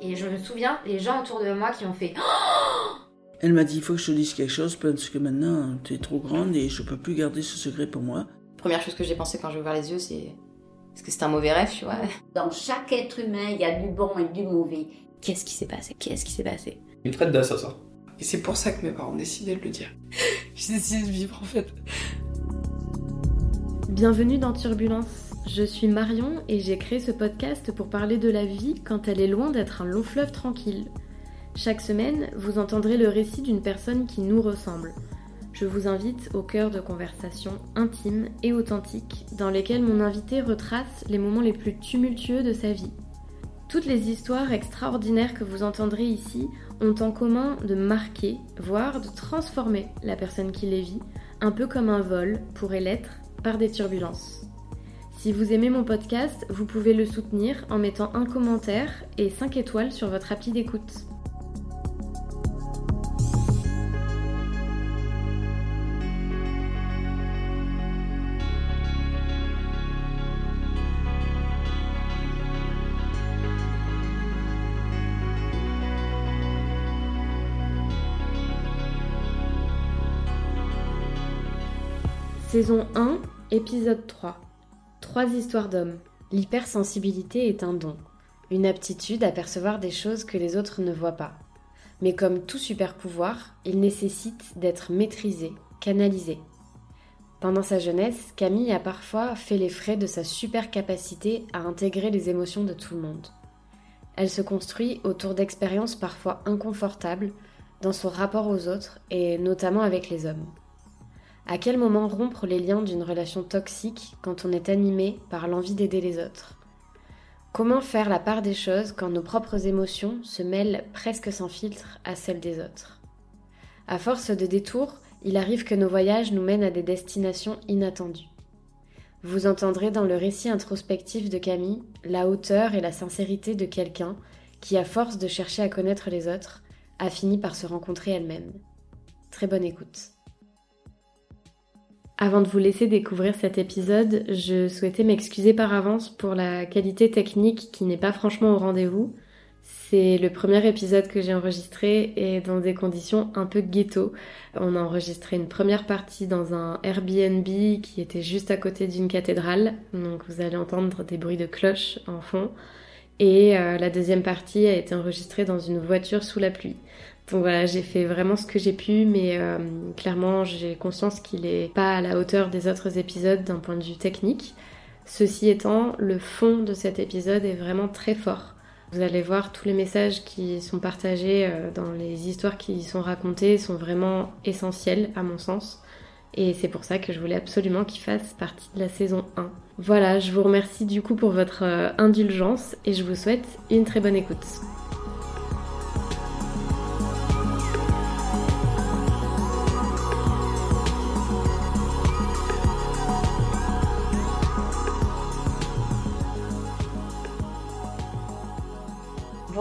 Et je me souviens, les gens autour de moi qui ont fait Elle m'a dit, il faut que je te dise quelque chose parce que maintenant, tu es trop grande et je peux plus garder ce secret pour moi. Première chose que j'ai pensé quand j'ai ouvert les yeux, c'est est-ce que c'est un mauvais rêve, tu vois? Dans chaque être humain, il y a du bon et du mauvais. Qu'est-ce qui s'est passé? Qu'est-ce qui s'est passé? Il traite d'assassin. Et c'est pour ça que mes parents ont décidé de le dire. J'ai décidé de vivre en fait. Bienvenue dans Turbulence. Je suis Marion et j'ai créé ce podcast pour parler de la vie quand elle est loin d'être un long fleuve tranquille. Chaque semaine, vous entendrez le récit d'une personne qui nous ressemble. Je vous invite au cœur de conversations intimes et authentiques dans lesquelles mon invité retrace les moments les plus tumultueux de sa vie. Toutes les histoires extraordinaires que vous entendrez ici ont en commun de marquer, voire de transformer la personne qui les vit, un peu comme un vol pourrait l'être par des turbulences. Si vous aimez mon podcast, vous pouvez le soutenir en mettant un commentaire et 5 étoiles sur votre appli d'écoute. Saison 1, épisode 3. Trois histoires d'hommes. L'hypersensibilité est un don, une aptitude à percevoir des choses que les autres ne voient pas. Mais comme tout super pouvoir, il nécessite d'être maîtrisé, canalisé. Pendant sa jeunesse, Camille a parfois fait les frais de sa super capacité à intégrer les émotions de tout le monde. Elle se construit autour d'expériences parfois inconfortables dans son rapport aux autres et notamment avec les hommes. À quel moment rompre les liens d'une relation toxique quand on est animé par l'envie d'aider les autres? Comment faire la part des choses quand nos propres émotions se mêlent presque sans filtre à celles des autres? À force de détours, il arrive que nos voyages nous mènent à des destinations inattendues. Vous entendrez dans le récit introspectif de Camille la hauteur et la sincérité de quelqu'un qui, à force de chercher à connaître les autres, a fini par se rencontrer elle-même. Très bonne écoute. Avant de vous laisser découvrir cet épisode, je souhaitais m'excuser par avance pour la qualité technique qui n'est pas franchement au rendez-vous. C'est le premier épisode que j'ai enregistré et dans des conditions un peu ghetto. On a enregistré une première partie dans un Airbnb qui était juste à côté d'une cathédrale, donc vous allez entendre des bruits de cloches en fond. Et euh, la deuxième partie a été enregistrée dans une voiture sous la pluie. Donc voilà, j'ai fait vraiment ce que j'ai pu, mais euh, clairement j'ai conscience qu'il n'est pas à la hauteur des autres épisodes d'un point de vue technique. Ceci étant, le fond de cet épisode est vraiment très fort. Vous allez voir tous les messages qui sont partagés euh, dans les histoires qui y sont racontées sont vraiment essentiels à mon sens. Et c'est pour ça que je voulais absolument qu'il fasse partie de la saison 1. Voilà, je vous remercie du coup pour votre euh, indulgence et je vous souhaite une très bonne écoute.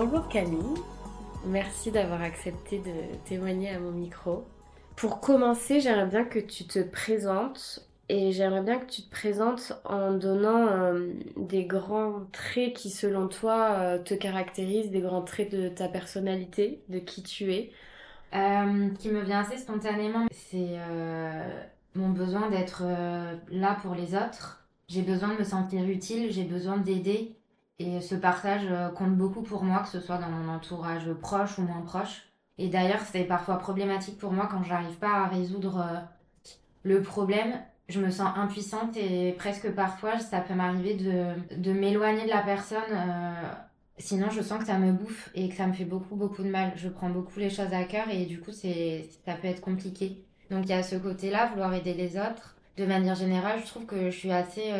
Bonjour Camille, merci d'avoir accepté de témoigner à mon micro. Pour commencer, j'aimerais bien que tu te présentes et j'aimerais bien que tu te présentes en donnant euh, des grands traits qui selon toi euh, te caractérisent, des grands traits de ta personnalité, de qui tu es. Euh, qui me vient assez spontanément, c'est mon besoin d'être là pour les autres. J'ai besoin de me sentir utile, j'ai besoin d'aider et ce partage euh, compte beaucoup pour moi, que ce soit dans mon entourage proche ou moins proche. Et d'ailleurs, c'est parfois problématique pour moi quand j'arrive pas à résoudre euh, le problème. Je me sens impuissante et presque parfois, ça peut m'arriver de, de m'éloigner de la personne. Euh, sinon, je sens que ça me bouffe et que ça me fait beaucoup, beaucoup de mal. Je prends beaucoup les choses à cœur et du coup, c'est, ça peut être compliqué. Donc, il y a ce côté-là, vouloir aider les autres. De manière générale, je trouve que je suis assez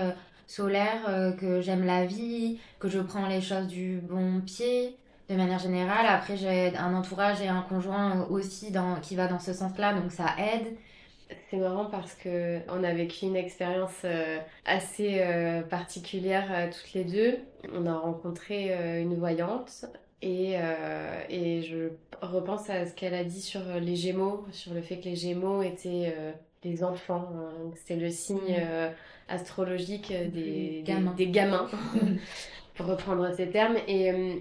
solaire, euh, que j'aime la vie, que je prends les choses du bon pied de manière générale. Après, j'ai un entourage et un conjoint aussi dans, qui va dans ce sens-là, donc ça aide. C'est marrant parce que on a vécu une expérience euh, assez euh, particulière toutes les deux. On a rencontré une voyante et, et je repense à ce qu'elle a dit sur les Gémeaux, sur le fait que les Gémeaux étaient les enfants. Hein. C'est le signe mm astrologique des, gamins, des, gamins pour reprendre ces termes. Et, euh,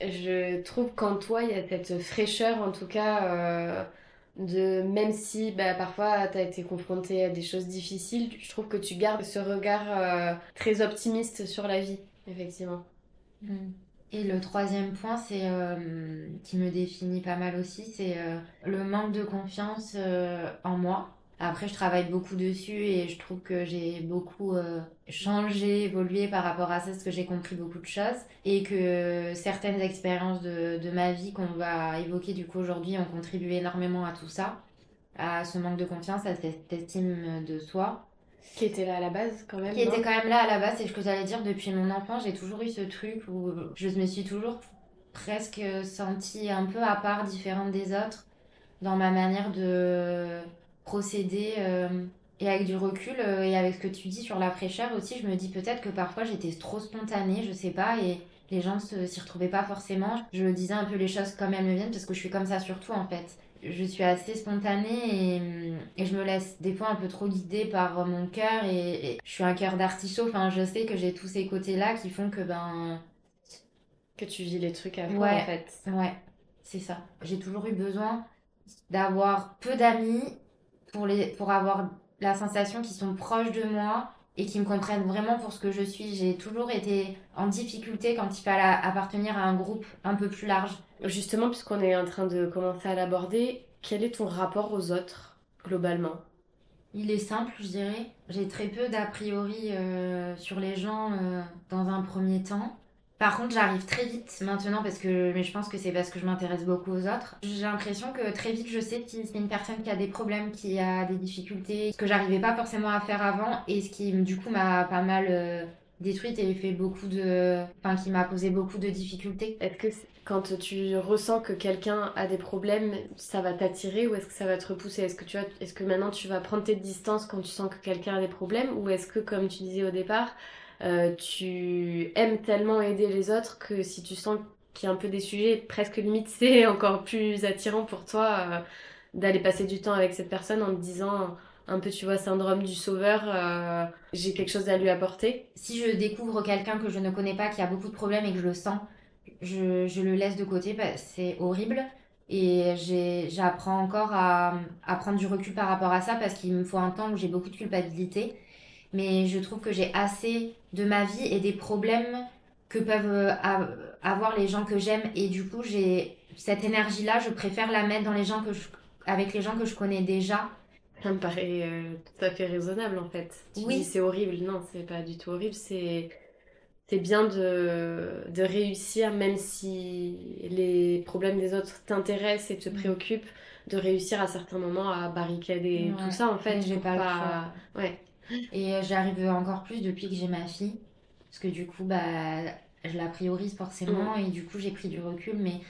Je trouve qu'en toi, il y a cette fraîcheur, en tout cas, euh, de même si bah, parfois tu as été confronté à des choses difficiles, je trouve que tu gardes ce regard euh, très optimiste sur la vie, effectivement. Mm. Et le troisième point, c'est euh, qui me définit pas mal aussi, c'est euh, le manque de confiance euh, en moi. Après, je travaille beaucoup dessus et je trouve que j'ai beaucoup euh, changé, évolué par rapport à ça, parce que j'ai compris beaucoup de choses et que certaines expériences de, de ma vie qu'on va évoquer du coup aujourd'hui ont contribué énormément à tout ça, à ce manque de confiance, à cette estime de soi. Qui était là à la base, quand même. Qui était quand même là à la base, c'est ce que j'allais dire depuis mon enfance, j'ai toujours eu ce truc où je me suis toujours presque sentie un peu à part, différente des autres, dans ma manière de procéder. euh, et avec du recul euh, et avec ce que tu dis sur la fraîcheur aussi, je me dis peut-être que parfois j'étais trop spontanée, je sais pas, et les gens s'y retrouvaient pas forcément. Je disais un peu les choses comme elles me viennent parce que je suis comme ça surtout en fait. Je suis assez spontanée et, et je me laisse des fois un peu trop guider par mon cœur et, et je suis un cœur d'artichaut. Enfin, je sais que j'ai tous ces côtés-là qui font que ben Que tu vis les trucs à fond, Ouais. en fait. Ouais, c'est ça. J'ai toujours eu besoin d'avoir peu d'amis pour les, pour avoir la sensation qu'ils sont proches de moi et qu'ils me comprennent vraiment pour ce que je suis. J'ai toujours été en difficulté quand il fallait appartenir à un groupe un peu plus large. Justement, puisqu'on est en train de commencer à l'aborder, quel est ton rapport aux autres, globalement? Il est simple, je dirais. J'ai très peu d'a priori euh, sur les gens euh, dans un premier temps. Par contre, j'arrive très vite maintenant parce que, mais je pense que c'est parce que je m'intéresse beaucoup aux autres. J'ai l'impression que très vite, je sais si c'est une personne qui a des problèmes, qui a des difficultés, ce que j'arrivais pas forcément à faire avant et ce qui, du coup, m'a pas mal euh, détruite et fait beaucoup de, enfin, qui m'a posé beaucoup de difficultés. Est-ce que quand tu ressens que quelqu'un a des problèmes, ça va t'attirer ou est-ce que ça va te repousser? Est-ce que tu vas, est-ce que maintenant tu vas prendre tes distances quand tu sens que quelqu'un a des problèmes ou est-ce que, comme tu disais au départ, euh, tu aimes tellement aider les autres que si tu sens qu'il y a un peu des sujets, presque limite, c'est encore plus attirant pour toi euh, d'aller passer du temps avec cette personne en te disant un peu, tu vois, syndrome du sauveur, euh, j'ai quelque chose à lui apporter. Si je découvre quelqu'un que je ne connais pas, qui a beaucoup de problèmes et que je le sens, je, le laisse de côté, que c'est horrible. Et j'apprends encore à, à prendre du recul par rapport à ça parce qu'il me faut un temps où j'ai beaucoup de culpabilité. Mais je trouve que j'ai assez de ma vie et des problèmes que peuvent euh, avoir les gens que j'aime. Et du coup, j'ai cette énergie-là, je préfère la mettre dans les gens que je, avec les gens que je connais déjà. Ça me paraît euh, tout à fait raisonnable en fait. Tu Oui. dis c'est horrible, non, c'est pas du tout horrible, c'est c'est bien de, de réussir, même si les problèmes des autres t'intéressent et te Mm. préoccupent, de réussir à certains moments à barricader Ouais. tout ça en fait. J'ai pour pas le choix. Ouais. Et euh, j'arrive encore plus depuis que j'ai ma fille. Parce que du coup, bah, je la priorise forcément. Et du coup, j'ai pris du recul. Mais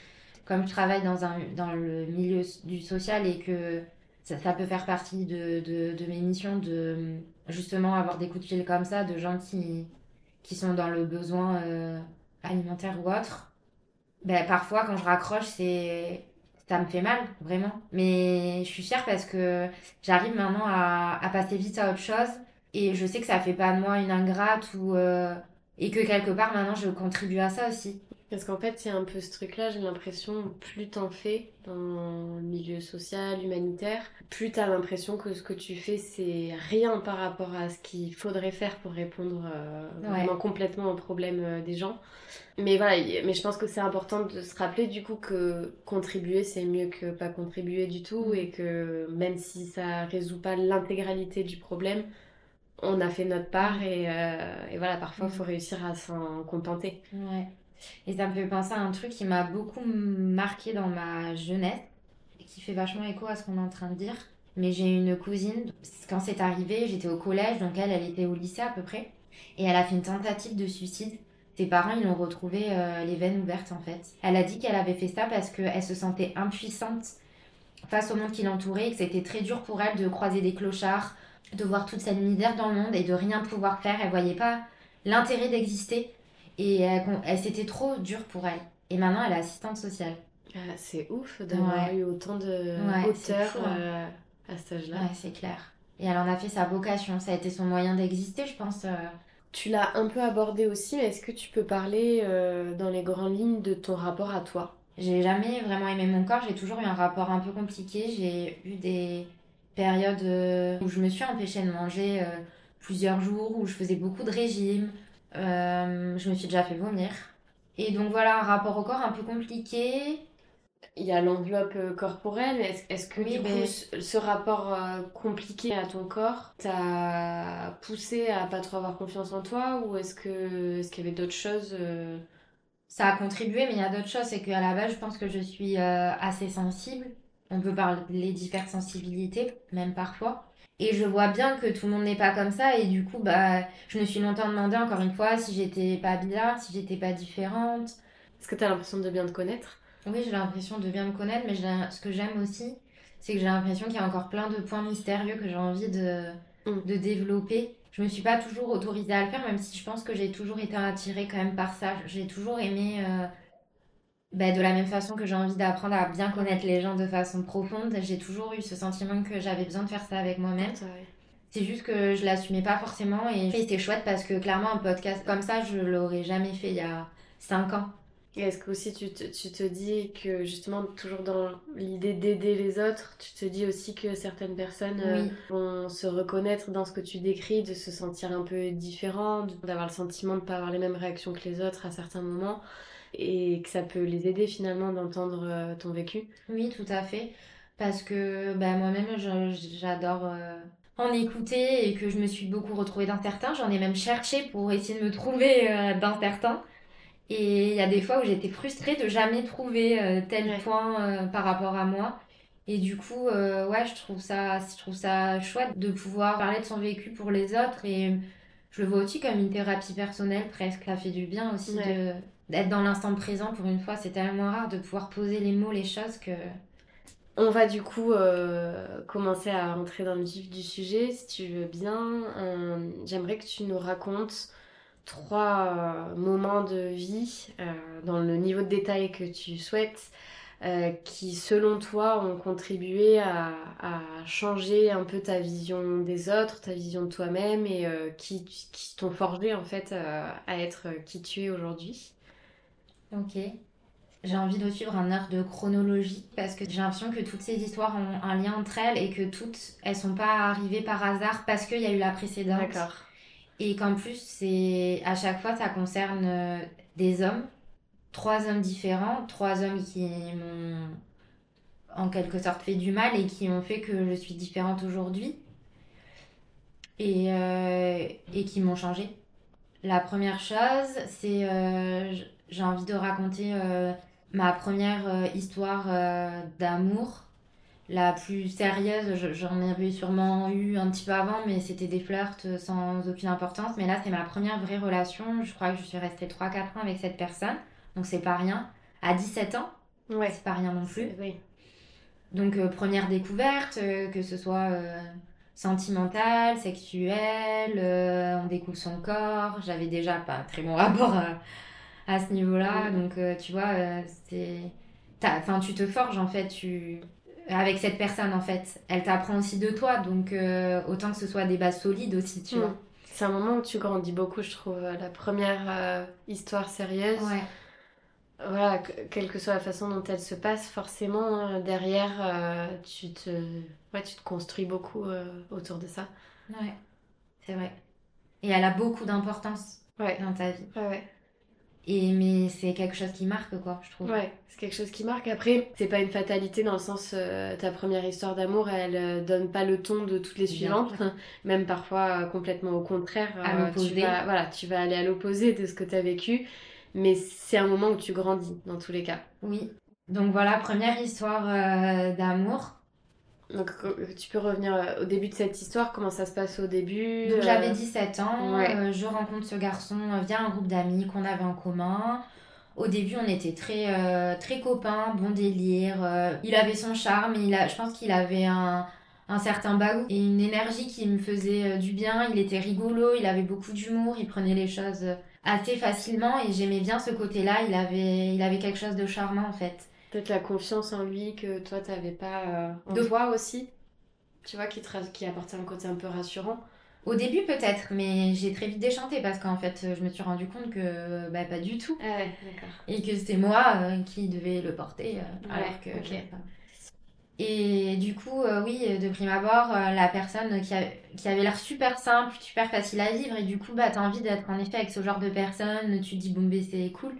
comme je travaille dans, un, dans le milieu du social et que ça, ça peut faire partie de, de, de mes missions de justement avoir des coups de fil comme ça de gens qui, qui sont dans le besoin euh, alimentaire ou autre. Ben, parfois, quand je raccroche, c'est. Ça me fait mal, vraiment. Mais je suis fière parce que j'arrive maintenant à, passer vite à autre chose. Et je sais que ça fait pas de moi une ingrate ou. euh, et que quelque part, maintenant, je contribue à ça aussi. Parce qu'en fait, il y a un peu ce truc-là, j'ai l'impression, plus t'en fais dans le milieu social, humanitaire, plus t'as l'impression que ce que tu fais, c'est rien par rapport à ce qu'il faudrait faire pour répondre euh, Ouais. vraiment complètement aux problèmes euh, des gens. Mais voilà, mais je pense que c'est important de se rappeler du coup que contribuer, c'est mieux que pas contribuer du tout Mm. et que même si ça résout pas l'intégralité du problème, on a fait notre part et, euh, et voilà, parfois, il Mm. faut réussir à s'en contenter. Ouais. Et ça me fait penser à un truc qui m'a beaucoup marqué dans ma jeunesse, et qui fait vachement écho à ce qu'on est en train de dire. Mais j'ai une cousine, quand c'est arrivé, j'étais au collège, donc elle, elle était au lycée à peu près, et elle a fait une tentative de suicide. Ses parents, ils l'ont retrouvée euh, les veines ouvertes en fait. Elle a dit qu'elle avait fait ça parce qu'elle se sentait impuissante face au monde qui l'entourait et que c'était très dur pour elle de croiser des clochards, de voir toute cette misère dans le monde et de rien pouvoir faire. Elle voyait pas l'intérêt d'exister. Et elle, elle- c'était trop dur pour elle. Et maintenant, elle est assistante sociale. Ah, c'est ouf d'avoir Ouais. eu autant de Ouais, hauteur fou, hein. euh, à cet âge-là. Ouais, c'est clair. Et elle en a fait sa vocation. Ça a été son moyen d'exister, je pense. euh, Tu l'as un peu abordé aussi, mais est-ce que tu peux parler euh, dans les grandes lignes de ton rapport à toi? J'ai jamais vraiment aimé mon corps, j'ai toujours eu un rapport un peu compliqué. J'ai eu des périodes euh, où je me suis empêchée de manger euh, plusieurs jours, où je faisais beaucoup de régimes. Euh, je me suis déjà fait vomir. Et donc voilà, un rapport au corps un peu compliqué. Il y a l'enveloppe euh, corporelle. Est-ce est-ce que Oui, du coup, ce, ce rapport euh, compliqué à ton corps t'a poussé à pas trop avoir confiance en toi ou est-ce que est-ce qu'il y avait d'autres choses euh, Ça a contribué, mais il y a d'autres choses. C'est qu'à la base, je pense que je suis assez sensible. On peut parler d'hypersensibilité, même parfois. Et je vois bien que tout le monde n'est pas comme ça. Et du coup, bah, je me suis longtemps demandé, encore une fois, si j'étais pas bizarre, si j'étais pas différente. Est-ce que t'as l'impression de bien te connaître? Oui, j'ai l'impression de bien me connaître, mais ce que j'aime aussi, c'est que j'ai l'impression qu'il y a encore plein de points mystérieux que j'ai envie de, Mm. de développer. Je me suis pas toujours autorisée à le faire, même si je pense que j'ai toujours été attirée quand même par ça. J'ai toujours aimé, euh, ben, de la même façon que j'ai envie d'apprendre à bien connaître les gens de façon profonde, j'ai toujours eu ce sentiment que j'avais besoin de faire ça avec moi-même. C'est juste que je l'assumais pas forcément et c'était chouette parce que clairement un podcast comme ça, je l'aurais jamais fait il y a 5 ans. Et est-ce que aussi tu te, tu te dis que justement toujours dans l'idée d'aider les autres, tu te dis aussi que certaines personnes euh, Oui. vont se reconnaître dans ce que tu décris, de se sentir un peu différent, d'avoir le sentiment de ne pas avoir les mêmes réactions que les autres à certains moments? Et que ça peut les aider finalement d'entendre euh, ton vécu. Oui, tout à fait. Parce que bah, moi-même, j'adore euh, en écouter et que je me suis beaucoup retrouvée dans certains. J'en ai même cherché pour essayer de me trouver euh, dans certains. Et il y a des fois où j'étais frustrée de jamais trouver euh, tel Ouais. point par rapport à moi. Et du coup, ouais, je trouve ça, je trouve ça chouette de pouvoir parler de son vécu pour les autres. Et je le vois aussi comme une thérapie personnelle presque. Ça fait du bien aussi Ouais. de d'être dans l'instant présent pour une fois. C'est tellement rare de pouvoir poser les mots, les choses que... On va du coup euh, commencer à rentrer dans le vif du sujet, si tu veux bien. Euh, J'aimerais que tu nous racontes trois euh, moments de vie dans le niveau de détail que tu souhaites, qui selon toi ont contribué à, à changer un peu ta vision des autres, ta vision de toi-même et qui, qui t'ont forgé en fait à être qui tu es aujourd'hui. Ok. J'ai envie de suivre un ordre chronologique parce que j'ai l'impression que toutes ces histoires ont un lien entre elles et que toutes, elles sont pas arrivées par hasard parce qu'il y a eu la précédente. D'accord. Et qu'en plus, c'est à chaque fois, ça concerne euh, des hommes, trois hommes différents, trois hommes qui m'ont en quelque sorte fait du mal et qui ont fait que je suis différente aujourd'hui et, euh, et qui m'ont changé. La première chose, c'est euh, j'ai envie de raconter euh, ma première euh, histoire euh, d'amour. La plus sérieuse, je- j'en avais sûrement eu un petit peu avant, mais c'était des flirts sans aucune importance. Mais là, c'est ma première vraie relation. Je crois que je suis restée 3-4 ans avec cette personne. Donc, c'est pas rien. À 17 ans, Ouais. c'est pas rien non plus. Oui. Donc, première découverte, que ce soit sentimentale, sexuelle, euh, on découvre son corps. J'avais déjà pas un très bon rapport à, à ce niveau-là. Donc, euh, tu vois, euh, c'est. Enfin, tu te forges en fait, tu. Avec cette personne en fait. Elle t'apprend aussi de toi. Donc, euh, autant que ce soit des bases solides aussi, tu Mm. vois. C'est un moment où tu grandis beaucoup, je trouve. La première euh, histoire sérieuse, Ouais. voilà, que- quelle que soit la façon dont elle se passe, forcément, derrière, tu te, ouais, tu te construis beaucoup autour de ça. Ouais. C'est vrai. Et elle a beaucoup d'importance Ouais, dans ta vie. ouais, ouais. Et, mais c'est quelque chose qui marque, quoi, je trouve. Ouais, c'est quelque chose qui marque. Après, c'est pas une fatalité dans le sens, euh, ta première histoire d'amour, elle euh, donne pas le ton de toutes les suivantes. Même parfois euh, complètement au contraire. À euh, l'opposé. tu vas, voilà, tu vas aller à l'opposé de ce que tu as vécu. Mais c'est un moment où tu grandis, dans tous les cas. Oui. Donc voilà, première histoire d'amour. Donc, euh, tu peux revenir euh, au début de cette histoire, comment ça se passe au début Donc euh, j'avais 17 ans, ouais. euh, je rencontre ce garçon via un groupe d'amis qu'on avait en commun. Au début, on était très, euh, très copains, bon délire. euh, il avait son charme, il a, je pense qu'il avait un, un certain bagou et une énergie qui me faisait du bien. Il était rigolo, il avait beaucoup d'humour, il prenait les choses assez facilement et j'aimais bien ce côté-là. Il avait, il avait quelque chose de charmant en fait. Peut-être la confiance en lui que toi, t'avais pas euh, en De- toi aussi. Tu vois, qui, te, qui apportait un côté un peu rassurant. Au début peut-être, mais j'ai très vite déchanté parce qu'en fait je me suis rendu compte que bah, pas du tout. Ah ouais. Et que c'était moi euh, qui devais le porter euh, alors que. Et du coup, euh, oui, de prime abord, euh, la personne qui, a- qui avait l'air super simple, super facile à vivre, et du coup, bah, t'as envie d'être en effet avec ce genre de personne, tu te dis, bon, ben, c'est cool.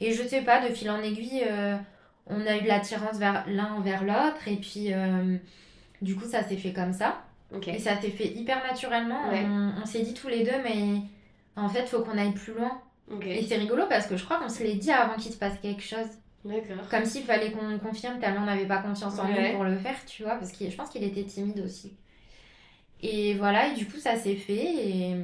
Et je sais pas, de fil en aiguille, euh, on a eu de l'attirance vers l'un vers l'autre, et puis, euh, du coup, ça s'est fait comme ça. Et ça s'est fait hyper naturellement. Ouais. On, on s'est dit tous les deux, mais en fait, faut qu'on aille plus loin. Et c'est rigolo parce que je crois qu'on se l'est dit avant qu'il se passe quelque chose. D'accord. Comme s'il fallait qu'on confirme tellement on n'avait pas confiance en Ouais. lui pour le faire, tu vois, parce que je pense qu'il était timide aussi. Et voilà, et du coup ça s'est fait et,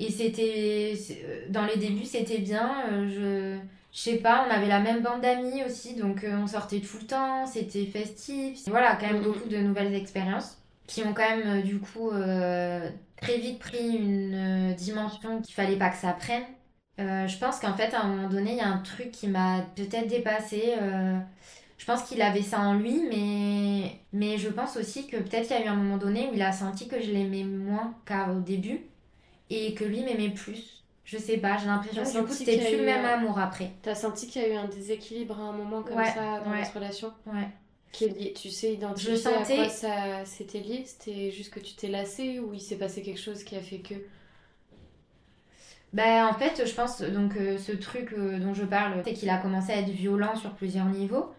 et c'était euh, dans les débuts c'était bien, euh, je je sais pas, on avait la même bande d'amis aussi, donc euh, on sortait tout le temps, c'était festif. Voilà, quand même Mhm. beaucoup de nouvelles expériences qui ont quand même euh, du coup euh, très vite pris une dimension qu'il fallait pas que ça prenne. Euh, je pense qu'en fait, à un moment donné, il y a un truc qui m'a peut-être dépassé. euh, je pense qu'il avait ça en lui, mais, mais je pense aussi que peut-être qu'il y a eu un moment donné où il a senti que je l'aimais moins qu'au début et que lui m'aimait plus. Je sais pas, j'ai l'impression T'as que c'était plus le même un- amour après. T'as senti qu'il y a eu un déséquilibre à un moment comme Ouais, ça dans ouais. votre relation? Ouais. qui est lié- Tu sais identifier Je à quoi ça s'était lié? C'était juste que tu t'es lassé ou il s'est passé quelque chose qui a fait que... Ben, en fait, je pense, donc, euh, ce truc euh, dont je parle, c'est qu'il a commencé à être violent sur plusieurs niveaux.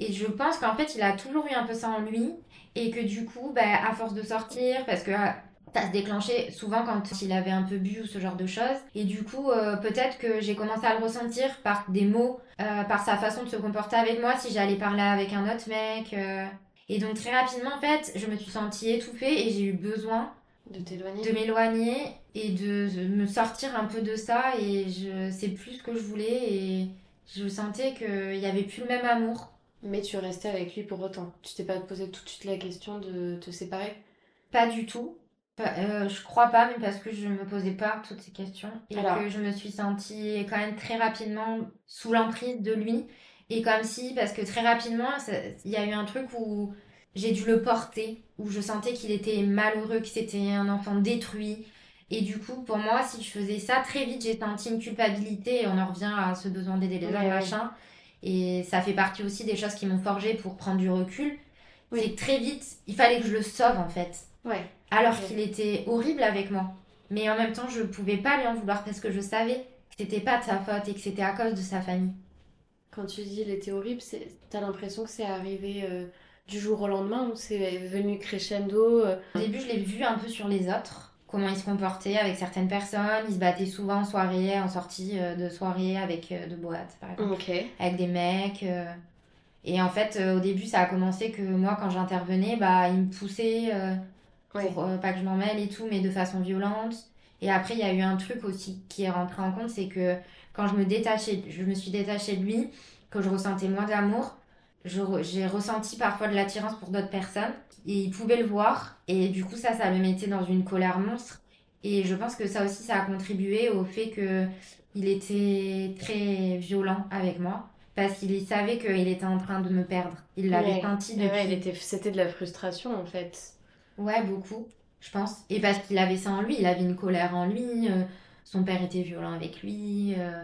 Et je pense qu'en fait, il a toujours eu un peu ça en lui. Et que du coup, ben, à force de sortir, parce que euh, ça se déclenchait souvent quand il avait un peu bu ou ce genre de choses. Et du coup, euh, peut-être que j'ai commencé à le ressentir par des mots, euh, par sa façon de se comporter avec moi, si j'allais parler avec un autre mec. euh. Et donc, très rapidement, en fait, je me suis sentie étouffée et j'ai eu besoin De t'éloigner de m'éloigner et de, me sortir un peu de ça et je c'est plus ce que je voulais et je sentais qu'il y avait plus le même amour Mais tu restais avec lui pour autant. Tu t'es pas posé tout de suite la question de te séparer? Pas du tout euh, je crois pas mais parce que je me posais pas toutes ces questions et Alors. que je me suis sentie quand même très rapidement sous l'emprise de lui et comme si parce que très rapidement il y a eu un truc où j'ai dû le porter où je sentais qu'il était malheureux que c'était un enfant détruit Et du coup, pour moi, si je faisais ça, très vite, j'ai senti une culpabilité et on en revient à ce besoin d'aider les autres, machin. Et ça fait partie aussi des choses qui m'ont forgé pour prendre du recul. Oui. C'est que très vite, il fallait que je le sauve en fait. Ouais. Alors qu'il était horrible avec moi. Mais en même temps, je pouvais pas lui en vouloir parce que je savais que c'était pas de sa faute et que c'était à cause de sa famille. Quand tu dis il était horrible, t'as l'impression que c'est arrivé euh, du jour au lendemain ou c'est venu crescendo euh, Au début, je l'ai vu un peu sur les autres, comment il se comportait avec certaines personnes. Il se battait souvent en soirée, en sortie euh, de soirée avec de boîtes, par exemple. Avec des mecs. Et en fait, au début, ça a commencé que moi, quand j'intervenais, bah, il me poussait Ouais. pour euh, pas que je m'en mêle et tout, mais de façon violente. Et après, il y a eu un truc aussi qui est rentré en compte, c'est que quand je me détachais, je me suis détachée de lui, que je ressentais moins d'amour, j'ai ressenti parfois de l'attirance pour d'autres personnes. Et il pouvait le voir. Et du coup, ça, ça le mettait dans une colère monstre. Et je pense que ça aussi, ça a contribué au fait que il était très violent avec moi. Parce qu'il savait qu'il était en train de me perdre. Il l'avait Ouais. senti depuis. C'était de la frustration en fait. Ouais, beaucoup, je pense. Et parce qu'il avait ça en lui, il avait une colère en lui. euh, son père était violent avec lui. euh,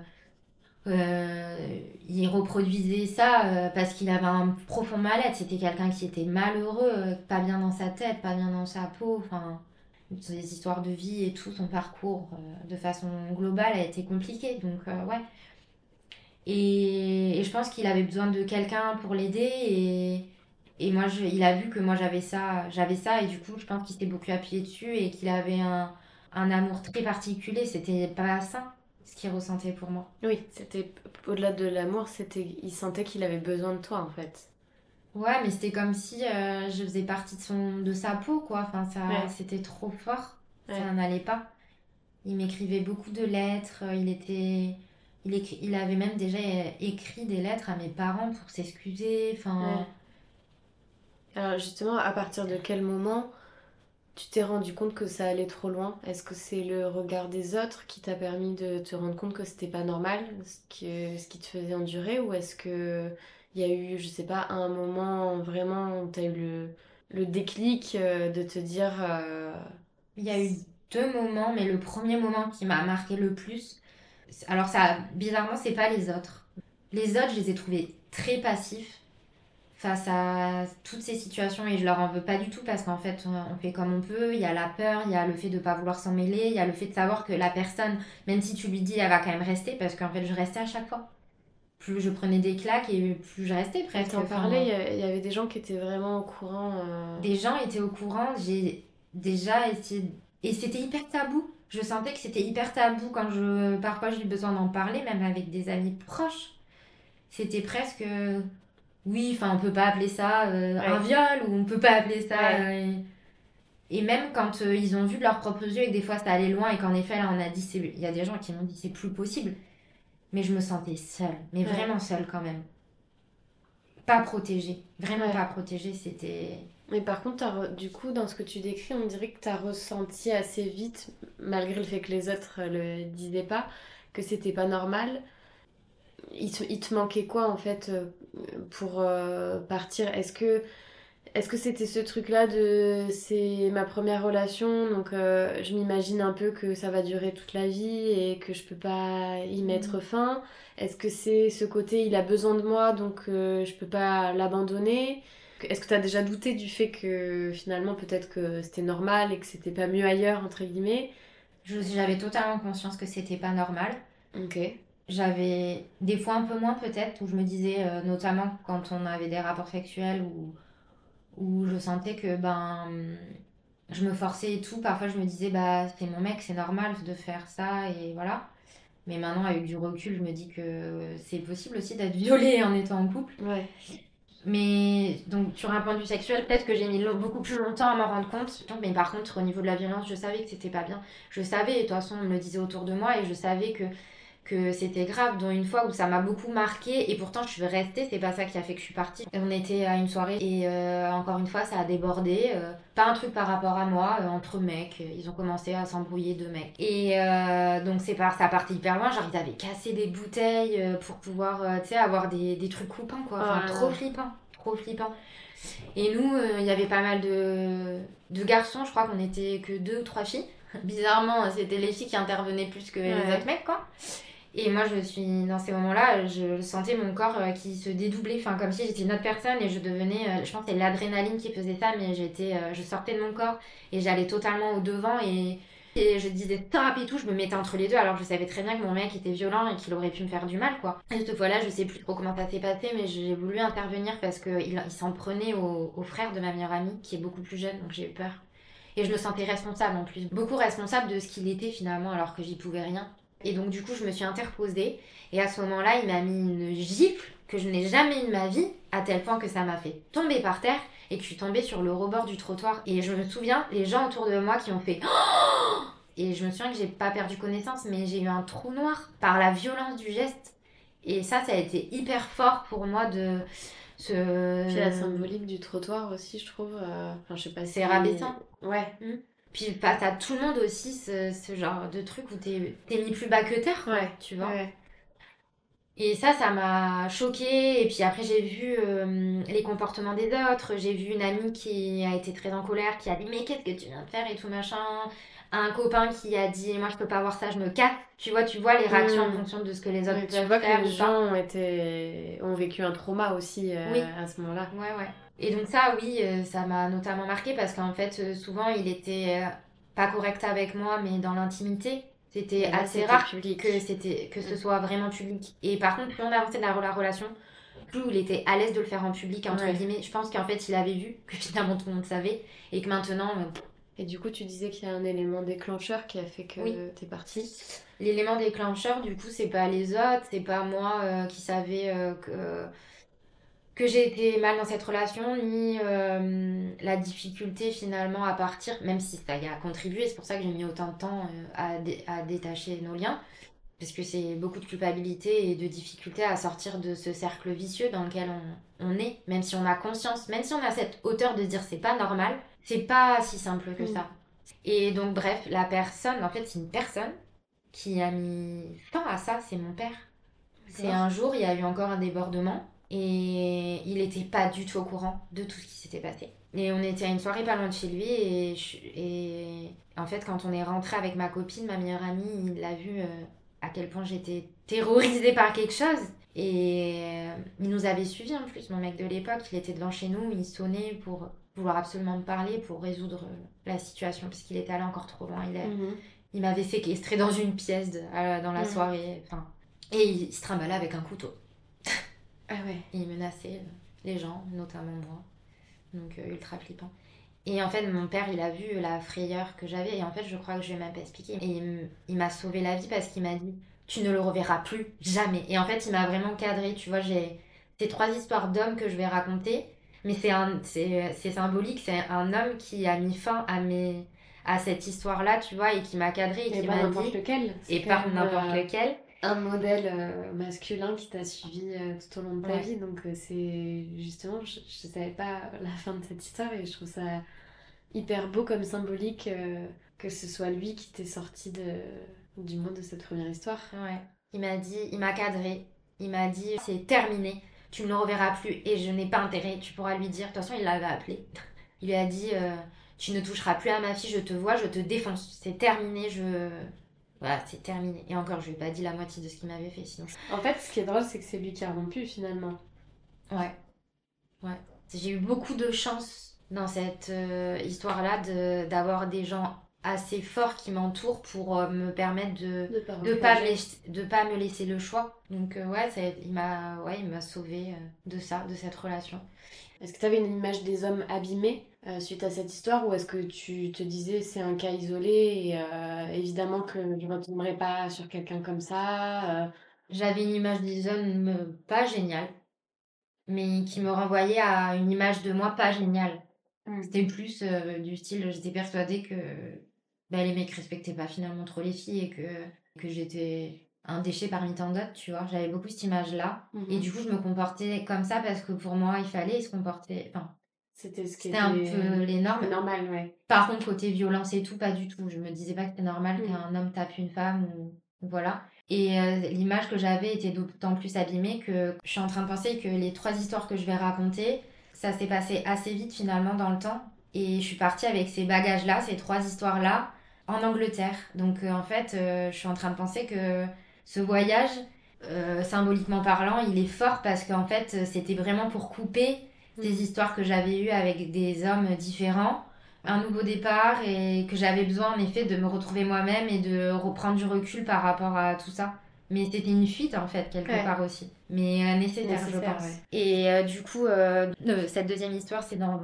euh, il reproduisait ça parce qu'il avait un profond mal-être. C'était quelqu'un qui était malheureux, pas bien dans sa tête, pas bien dans sa peau. Enfin, ses histoires de vie et tout, son parcours de façon globale a été compliqué. Donc, ouais. Et, et je pense qu'il avait besoin de quelqu'un pour l'aider. Et, et moi, je- il a vu que moi j'avais ça, j'avais ça. Et du coup, je pense qu'il s'est beaucoup appuyé dessus et qu'il avait un, un amour très particulier. C'était pas sain ce qu'il ressentait pour moi. Oui, c'était au-delà de l'amour, c'était il sentait qu'il avait besoin de toi en fait. Ouais, mais c'était comme si euh, je faisais partie de, son, de sa peau, quoi. Enfin, ça, Ouais. c'était trop fort. Ouais. Ça n'allait pas. Il m'écrivait beaucoup de lettres. euh, Il était... Il, écri- il avait même déjà é- écrit des lettres à mes parents pour s'excuser. Enfin, Ouais. Alors justement, à partir de quel moment tu t'es rendu compte que ça allait trop loin? Est-ce que c'est le regard des autres qui t'a permis de te rendre compte que c'était pas normal, ce qui te faisait endurer, ou est-ce que il y a eu, je sais pas, un moment vraiment où t'as eu le, le déclic euh, de te dire euh, Il y a eu deux moments, mais le premier moment qui m'a marqué le plus, alors ça, bizarrement, c'est pas les autres. Les autres, je les ai trouvés très passifs face à toutes ces situations et je leur en veux pas du tout parce qu'en fait on fait comme on peut, il y a la peur, il y a le fait de pas vouloir s'en mêler, il y a le fait de savoir que la personne, même si tu lui dis, elle va quand même rester parce qu'en fait je restais à chaque fois. Plus je prenais des claques et plus je restais presque. T'en parlais, il y, y avait des gens qui étaient vraiment au courant. euh, Des gens étaient au courant, j'ai déjà essayé. Et c'était hyper tabou. Je sentais que c'était hyper tabou quand je. Parfois j'ai eu besoin d'en parler, même avec des amis proches. C'était presque. Oui, enfin, on peut pas appeler ça euh, un viol ou on peut pas appeler ça. Ouais. euh, Et même quand euh, ils ont vu de leurs propres yeux et que des fois ça allait loin et qu'en effet là on a dit. Il y a des gens qui m'ont dit c'est plus possible. Mais je me sentais seule. Mais Ouais. vraiment seule quand même. Pas protégée. Vraiment pas protégée. C'était. Mais par contre, du coup, dans ce que tu décris, on dirait que tu as ressenti assez vite, malgré le fait que les autres le disaient pas, que c'était pas normal. Il te, il te manquait quoi en fait euh, pour euh, partir? Est-ce que est-ce que c'était ce truc-là de c'est ma première relation, donc euh, je m'imagine un peu que ça va durer toute la vie et que je peux pas y mettre fin. Est-ce que c'est ce côté il a besoin de moi donc euh, je peux pas l'abandonner? Est-ce que tu as déjà douté du fait que finalement peut-être que c'était normal et que c'était pas mieux ailleurs, entre guillemets? J'avais totalement conscience que c'était pas normal. Ok. J'avais des fois un peu moins peut-être, où je me disais, euh, notamment quand on avait des rapports sexuels, où, où je sentais que ben, je me forçais et tout. Parfois je me disais, bah c'est mon mec, c'est normal de faire ça, et voilà. Mais maintenant, avec du recul, je me dis que c'est possible aussi d'être violée en étant en couple. Ouais. Mais donc sur un point de vue sexuel, peut-être que j'ai mis beaucoup plus longtemps à m'en rendre compte. Mais par contre, au niveau de la violence, je savais que c'était pas bien. Je savais, et de toute façon, on me le disait autour de moi, et je savais que, que c'était grave. Dont une fois où ça m'a beaucoup marqué, et pourtant je suis restée, c'est pas ça qui a fait que je suis partie. On était à une soirée, et euh, encore une fois, ça a débordé. euh, pas un truc par rapport à moi, euh, entre mecs. Ils ont commencé à s'embrouiller deux mecs. Et donc c'est par, ça partait hyper loin. Genre, ils avaient cassé des bouteilles pour pouvoir, tu sais, avoir des, des trucs coupants, quoi. Enfin, Oh là trop flippant. Trop flippant. Et nous, il y avait pas mal de, de garçons. Je crois qu'on était que deux ou trois filles. Bizarrement, c'était les filles qui intervenaient plus que les autres mecs, quoi. Et moi, je suis dans ces moments-là, je sentais mon corps euh, qui se dédoublait, enfin comme si j'étais une autre personne et je devenais, euh, je pense que c'est l'adrénaline qui faisait ça, mais j'étais, euh, je sortais de mon corps et j'allais totalement au devant et, je disais stop et tout, je me mettais entre les deux alors je savais très bien que mon mec était violent et qu'il aurait pu me faire du mal quoi. Et cette fois-là, je sais plus trop comment ça s'est passé, mais j'ai voulu intervenir parce qu'il il, s'en prenait au, au frère de ma meilleure amie qui est beaucoup plus jeune, donc j'ai eu peur. Et je me sentais responsable en plus, beaucoup responsable de ce qu'il était finalement alors que j'y pouvais rien. Et donc du coup, je me suis interposée et à ce moment-là, il m'a mis une gifle que je n'ai jamais eu de ma vie, à tel point que ça m'a fait tomber par terre et que je suis tombée sur le rebord du trottoir. Et je me souviens, les gens autour de moi qui ont fait Et je me souviens que j'ai pas perdu connaissance, mais j'ai eu un trou noir par la violence du geste. Et ça, ça a été hyper fort pour moi de ce... Puis la symbolique du trottoir aussi, je trouve. euh, Enfin, je sais pas si. C'est rabaissant. Ouais. Puis bah, t'as tout le monde aussi ce, ce genre de truc où t'es t'es mis plus bas que terre, quoi, Ouais. tu vois. Ouais. Et ça, ça m'a choquée. Et puis après, j'ai vu euh, les comportements des autres. J'ai vu une amie qui a été très en colère, qui a dit Mais qu'est-ce que tu viens de faire et tout machin. Un copain qui a dit Moi, je peux pas voir ça, je me casse. Tu vois, tu vois les réactions en Mm. fonction de ce que les autres Ouais, tu peuvent vois faire que les gens ont, été... ont vécu un trauma aussi euh, Oui. à ce moment-là. Ouais, ouais. Et donc ça, oui, euh, ça m'a notamment marqué parce qu'en fait, euh, souvent, il était euh, pas correct avec moi, mais dans l'intimité. C'était assez rare public. que, c'était, que ce Mm. soit vraiment public. Et par contre, plus on avançait dans la relation, plus il était à l'aise de le faire en public, entre Ouais. guillemets. Je pense qu'en fait, il avait vu que finalement tout le monde savait et que maintenant, Et du coup, tu disais qu'il y a un élément déclencheur qui a fait que Oui. t'es partie. L'élément déclencheur, du coup, c'est pas les autres, c'est pas moi euh, qui savais euh, que, que j'ai été mal dans cette relation, ni euh, la difficulté finalement à partir, même si ça y a contribué, c'est pour ça que j'ai mis autant de temps euh, à, dé- à détacher nos liens, parce que c'est beaucoup de culpabilité et de difficulté à sortir de ce cercle vicieux dans lequel on, on est, même si on a conscience, même si on a cette hauteur de dire c'est pas normal, c'est pas si simple que Mm. ça. Et donc, bref, la personne, en fait, c'est une personne qui a mis fin à ça, c'est mon père. C'est un jour, il y a eu encore un débordement. Et il était pas du tout au courant de tout ce qui s'était passé. Et on était à une soirée pas loin de chez lui. Et, je- et en fait, quand on est rentré avec ma copine, ma meilleure amie, il a vu euh, à quel point j'étais terrorisée par quelque chose. Et euh, il nous avait suivis en plus, mon mec de l'époque. Il était devant chez nous, il sonnait pour vouloir absolument me parler, pour résoudre euh, la situation, parce qu'il était allé encore trop loin. Il, a- Mhm. il m'avait séquestré dans une pièce de- dans la Mhm. soirée. Enfin, et il, se trimballait avec un couteau. Ah ouais. Et il menaçait les gens, notamment moi. Donc euh, ultra flippant. Et en fait, mon père, il a vu la frayeur que j'avais. Et en fait, je crois que je ai même pas expliqué. Et il m'a sauvé la vie parce qu'il m'a dit Tu ne le reverras plus, jamais. Et en fait, il m'a vraiment cadré. Tu vois, j'ai ces trois histoires d'hommes que je vais raconter. Mais c'est un- c'est c'est symbolique. C'est un homme qui a mis fin à, mes, à cette histoire-là, tu vois, et qui m'a cadré et Et qui m'a n'importe dit. lequel. C'est Et quand pas même, n'importe euh, lequel. Un modèle euh, masculin qui t'a suivi euh, tout au long de ta Ouais. vie. Donc euh, c'est justement, je, je savais pas la fin de cette histoire et je trouve ça hyper beau comme symbolique euh, que ce soit lui qui t'ait sorti de, du monde de cette première histoire. Ouais. Il m'a dit, il m'a cadré. Il m'a dit, c'est terminé. Tu ne le reverras plus et je n'ai pas intérêt. Tu pourras lui dire. De toute façon, il l'avait appelé. Il lui a dit, euh, tu ne toucheras plus à ma fille. Je te vois, je te défonce. C'est terminé. Je, voilà, c'est terminé. Et encore, je lui ai pas dit la moitié de ce qu'il m'avait fait. Sinon, En fait, ce qui est drôle, c'est que c'est lui qui a rompu finalement. ouais, ouais. J'ai eu beaucoup de chance dans cette euh, histoire-là de d'avoir des gens assez forts qui m'entourent pour euh, me permettre de De pas de pas me laisser, de pas me laisser le choix donc euh, ouais ça, il m'a ouais il m'a sauvé de ça de cette relation Est-ce que tu avais une image des hommes abîmés? Euh, suite à cette histoire ou est-ce que tu te disais c'est un cas isolé et euh, évidemment que je ne retomberai pas sur quelqu'un comme ça euh, j'avais une image euh, pas géniale mais qui me renvoyait à une image de moi pas géniale. C'était plus du style j'étais persuadée que bah, les mecs respectaient pas finalement trop les filles et que que j'étais un déchet parmi tant d'autres tu vois. J'avais beaucoup cette image là Mhm. et du coup je me comportais comme ça parce que pour moi il fallait se comporter enfin C'était ce qui c'était un était peu les normes normal, ouais. Par contre, côté violence et tout, pas du tout. Je me disais pas que c'était normal Mm. qu'un homme tape une femme ou voilà. Et euh, l'image que j'avais était d'autant plus abîmée que je suis en train de penser que les trois histoires que je vais raconter, ça s'est passé assez vite finalement dans le temps. Et je suis partie avec ces bagages-là, ces trois histoires-là, en Angleterre. Donc euh, en fait, euh, je suis en train de penser que ce voyage, symboliquement parlant, il est fort parce qu'en fait, c'était vraiment pour couper des histoires que j'avais eues avec des hommes différents, un nouveau départ et que j'avais besoin en effet de me retrouver moi-même et de reprendre du recul par rapport à tout ça. Mais c'était une fuite en fait, quelque Ouais. part aussi. Mais euh, nécessaire, je Nécessaire, pense. ouais. Et euh, du coup, euh, cette deuxième histoire, c'est dans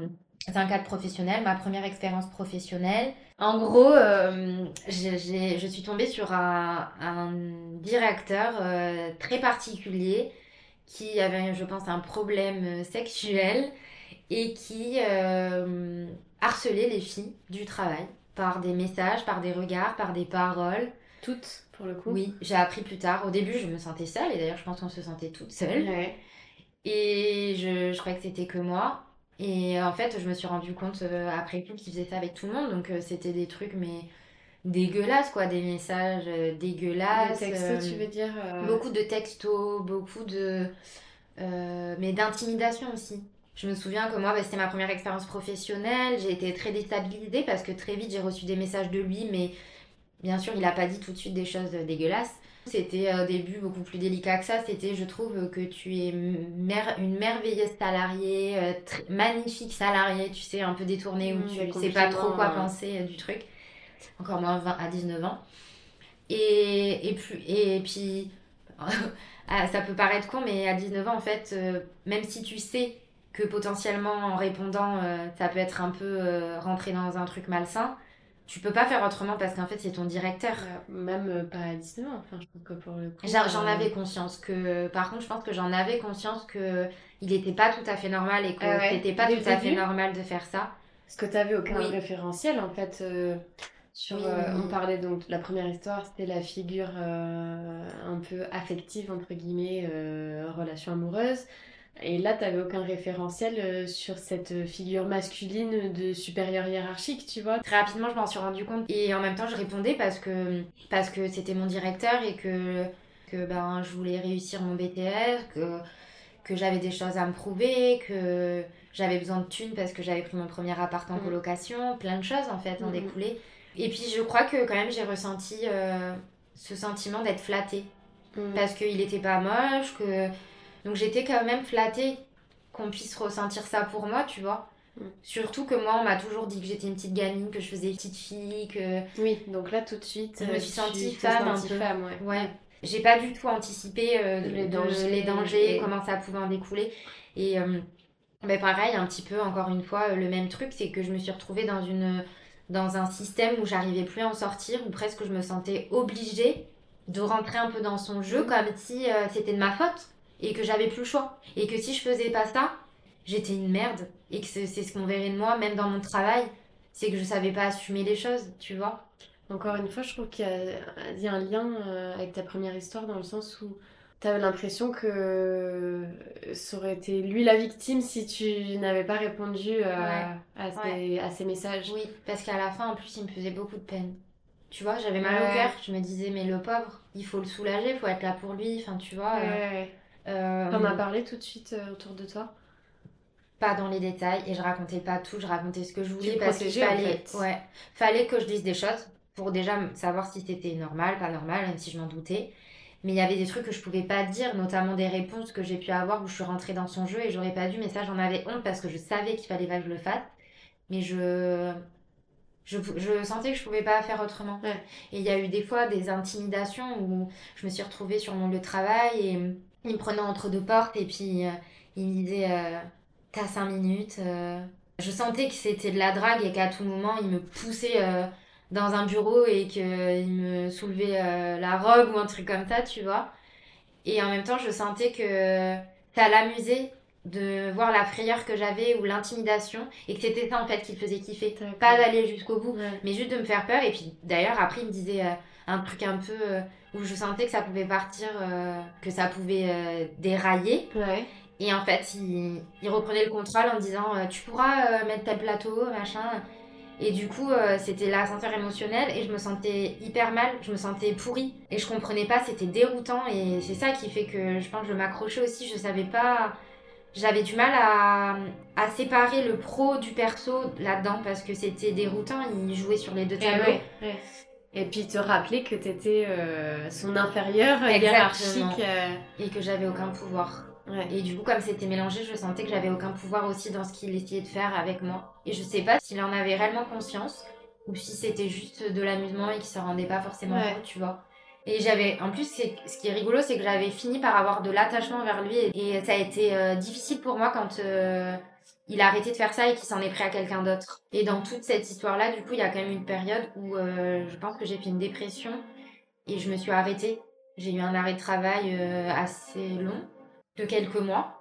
c'est un cadre professionnel, ma première expérience professionnelle. En gros, euh, je suis tombée sur un, un directeur euh, très particulier qui avait, je pense, un problème euh, sexuel et qui euh, harcelait les filles du travail par des messages, par des regards, par des paroles. Toutes, pour le coup. Oui, j'ai appris plus tard. Au début, je me sentais seule et d'ailleurs, je pense qu'on se sentait toute seule. Ouais. Et je, je croyais que c'était que moi. Et en fait, je me suis rendu compte euh, après coup qu'il faisait ça avec tout le monde. Donc, euh, c'était des trucs, mais dégueulasses, quoi. Des messages euh, dégueulasses. Des textos, euh, tu veux dire euh, Beaucoup de textos, beaucoup de. mais d'intimidation aussi. Je me souviens que moi, bah, c'était ma première expérience professionnelle. J'ai été très déstabilisée parce que très vite, j'ai reçu des messages de lui, mais bien sûr, il n'a pas dit tout de suite des choses dégueulasses. C'était au début beaucoup plus délicat que ça. C'était, je trouve, que tu es mer- une merveilleuse salariée, magnifique salariée, tu sais, un peu détournée, où Mmh, tu des sais pas trop quoi penser du truc. Encore moins 20 à 19 ans. Et, et, plus, et puis, ah, ça peut paraître con, mais à 19 ans, en fait, euh, même si tu sais que potentiellement en répondant, euh, ça peut être un peu euh, rentrer dans un truc malsain, tu peux pas faire autrement parce qu'en fait, c'est ton directeur. Même pas à 19 ans, enfin, je pense que pour le coup. J'en avais conscience que, par contre, je pense que j'en avais conscience que il était pas tout à fait normal et que Ah ouais, c'était pas tout à fait normal de faire ça. Parce que t'avais aucun Oui. référentiel en fait. Euh, sur, Oui, euh, oui, oui. On parlait donc de la première histoire, c'était la figure euh, un peu affective, entre guillemets, euh, relation amoureuse. Et là, t'avais aucun référentiel sur cette figure masculine de supérieur hiérarchique, tu vois. Très rapidement, je m'en suis rendu compte. Et en même temps, je répondais parce que, parce que c'était mon directeur et que, que ben, je voulais réussir mon BTS, que, que j'avais des choses à me prouver, que j'avais besoin de thunes parce que j'avais pris mon premier appart en Mhm. colocation, plein de choses en fait en Mhm. découlé. Et puis je crois que quand même j'ai ressenti euh, ce sentiment d'être flattée Mm. parce qu'il était pas moche, que donc j'étais quand même flattée qu'on puisse ressentir ça pour moi, tu vois. Mm. Surtout que moi on m'a toujours dit que j'étais une petite gamine, que je faisais petite fille, que Oui, donc là tout de suite, Je me euh, suis sentie femme un peu. femme, ouais. Ouais, j'ai pas du tout anticipé euh, Les de- dangers, les dangers, et- comment ça pouvait en découler. Et euh, ben pareil, un petit peu, encore une fois, le même truc, c'est que je me suis retrouvée dans, une, dans un système où j'arrivais plus à en sortir, où presque je me sentais obligée de rentrer un peu dans son jeu, comme si euh, c'était de ma faute, et que j'avais plus le choix. Et que si je faisais pas ça, j'étais une merde, et que c'est ce qu'on verrait de moi, même dans mon travail, c'est que je savais pas assumer les choses, tu vois. Encore une fois, je trouve qu'il y a un lien euh, avec ta première histoire dans le sens où tu avais l'impression que ça aurait été lui la victime si tu n'avais pas répondu euh, Ouais. à, Ouais. à ces messages. Oui, parce qu'à la fin, en plus, il me faisait beaucoup de peine. Tu vois, j'avais mal Ouais. au cœur. Je me disais, mais le pauvre, il faut le soulager, il faut être là pour lui. Enfin, tu vois. Euh, euh, T'en as parlé tout de suite euh, autour de toi? Pas dans les détails et je racontais pas tout, je racontais ce que je voulais parce qu'il protégeais, en fallait, fait. ouais, fallait que je dise des choses pour déjà savoir si c'était normal, pas normal, même si je m'en doutais. Mais il y avait des trucs que je pouvais pas dire, notamment des réponses que j'ai pu avoir où je suis rentrée dans son jeu et j'aurais pas dû, mais ça j'en avais honte parce que je savais qu'il fallait pas que je le fasse. Mais je, je, je sentais que je pouvais pas faire autrement. Ouais. Et il y a eu des fois des intimidations où je me suis retrouvée sur mon lieu de travail et il me prenait entre deux portes et puis euh, il me disait euh, T'as cinq minutes. euh. Je sentais que c'était de la drague et qu'à tout moment il me poussait euh, dans un bureau et qu'il me soulevait euh, la robe ou un truc comme ça, tu vois. Et en même temps, je sentais que ça l'amusait de voir la frayeur que j'avais ou l'intimidation et que c'était ça en fait qui le faisait kiffer. Pas d'aller jusqu'au bout Ouais. mais juste de me faire peur. Et puis d'ailleurs, après, il me disait euh, un truc un peu euh, où je sentais que ça pouvait partir, que ça pouvait dérailler. Ouais. Et en fait, il, il reprenait le contrôle en disant Tu pourras mettre tel plateau, machin. Et du coup, euh, c'était l'ascenseur émotionnel et je me sentais hyper mal, je me sentais pourrie. Et je comprenais pas, c'était déroutant. Et c'est ça qui fait que je pense que je m'accrochais aussi. Je savais pas. J'avais du mal à, à séparer le pro du perso là-dedans parce que c'était déroutant. Il jouait sur les deux Et, tableaux. ouais, ouais. Et puis te rappeler que t'étais euh, son inférieur hiérarchique. euh, Et que j'avais aucun pouvoir. Ouais. Et du coup, comme c'était mélangé, je sentais que j'avais aucun pouvoir aussi dans ce qu'il essayait de faire avec moi. Et je sais pas s'il en avait réellement conscience ou si c'était juste de l'amusement et qu'il se rendait pas forcément Ouais. compte, tu vois. Et j'avais, en plus, ce qui est rigolo, c'est que j'avais fini par avoir de l'attachement vers lui et, et ça a été euh, difficile pour moi quand euh, il a arrêté de faire ça et qu'il s'en est pris à quelqu'un d'autre. Et dans toute cette histoire-là, du coup, il y a quand même une période où euh, je pense que j'ai fait une dépression et je me suis arrêtée. J'ai eu un arrêt de travail assez long, de quelques mois.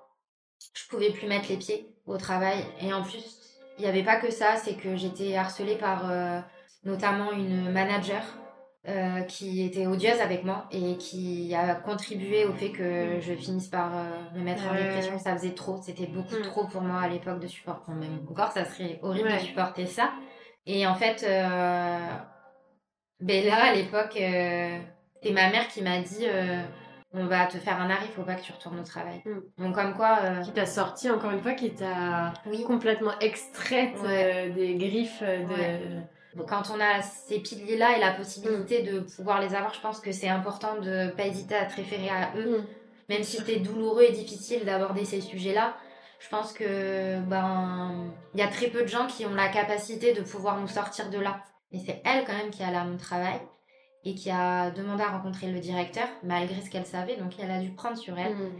Je pouvais plus mettre les pieds au travail. Et en plus, il n'y avait pas que ça, c'est que j'étais harcelée par euh, notamment une manager euh, qui était odieuse avec moi et qui a contribué au fait que je finisse par euh, me mettre en dépression. Ça faisait trop, c'était beaucoup Mm. trop pour moi à l'époque de supporter. Même encore, ça serait horrible Ouais. de supporter ça. Et en fait, ben là, à l'époque, c'est ma mère qui m'a dit on va te faire un arrêt, faut pas que tu retournes au travail. Mm. Donc comme quoi, euh, Qui t'a sorti encore une fois, qui t'a oui, complètement extraite Ouais. euh, des griffes euh, de. Ouais. quand on a ces piliers-là et la possibilité de pouvoir les avoir, je pense que c'est important de pas hésiter à te référer à eux, Mm. même si c'est douloureux et difficile d'aborder ces sujets-là. Je pense que ben il y a très peu de gens qui ont la capacité de pouvoir nous sortir de là. Et c'est elle quand même qui est allée à mon travail et qui a demandé à rencontrer le directeur malgré ce qu'elle savait. Donc elle a dû prendre sur elle Mm.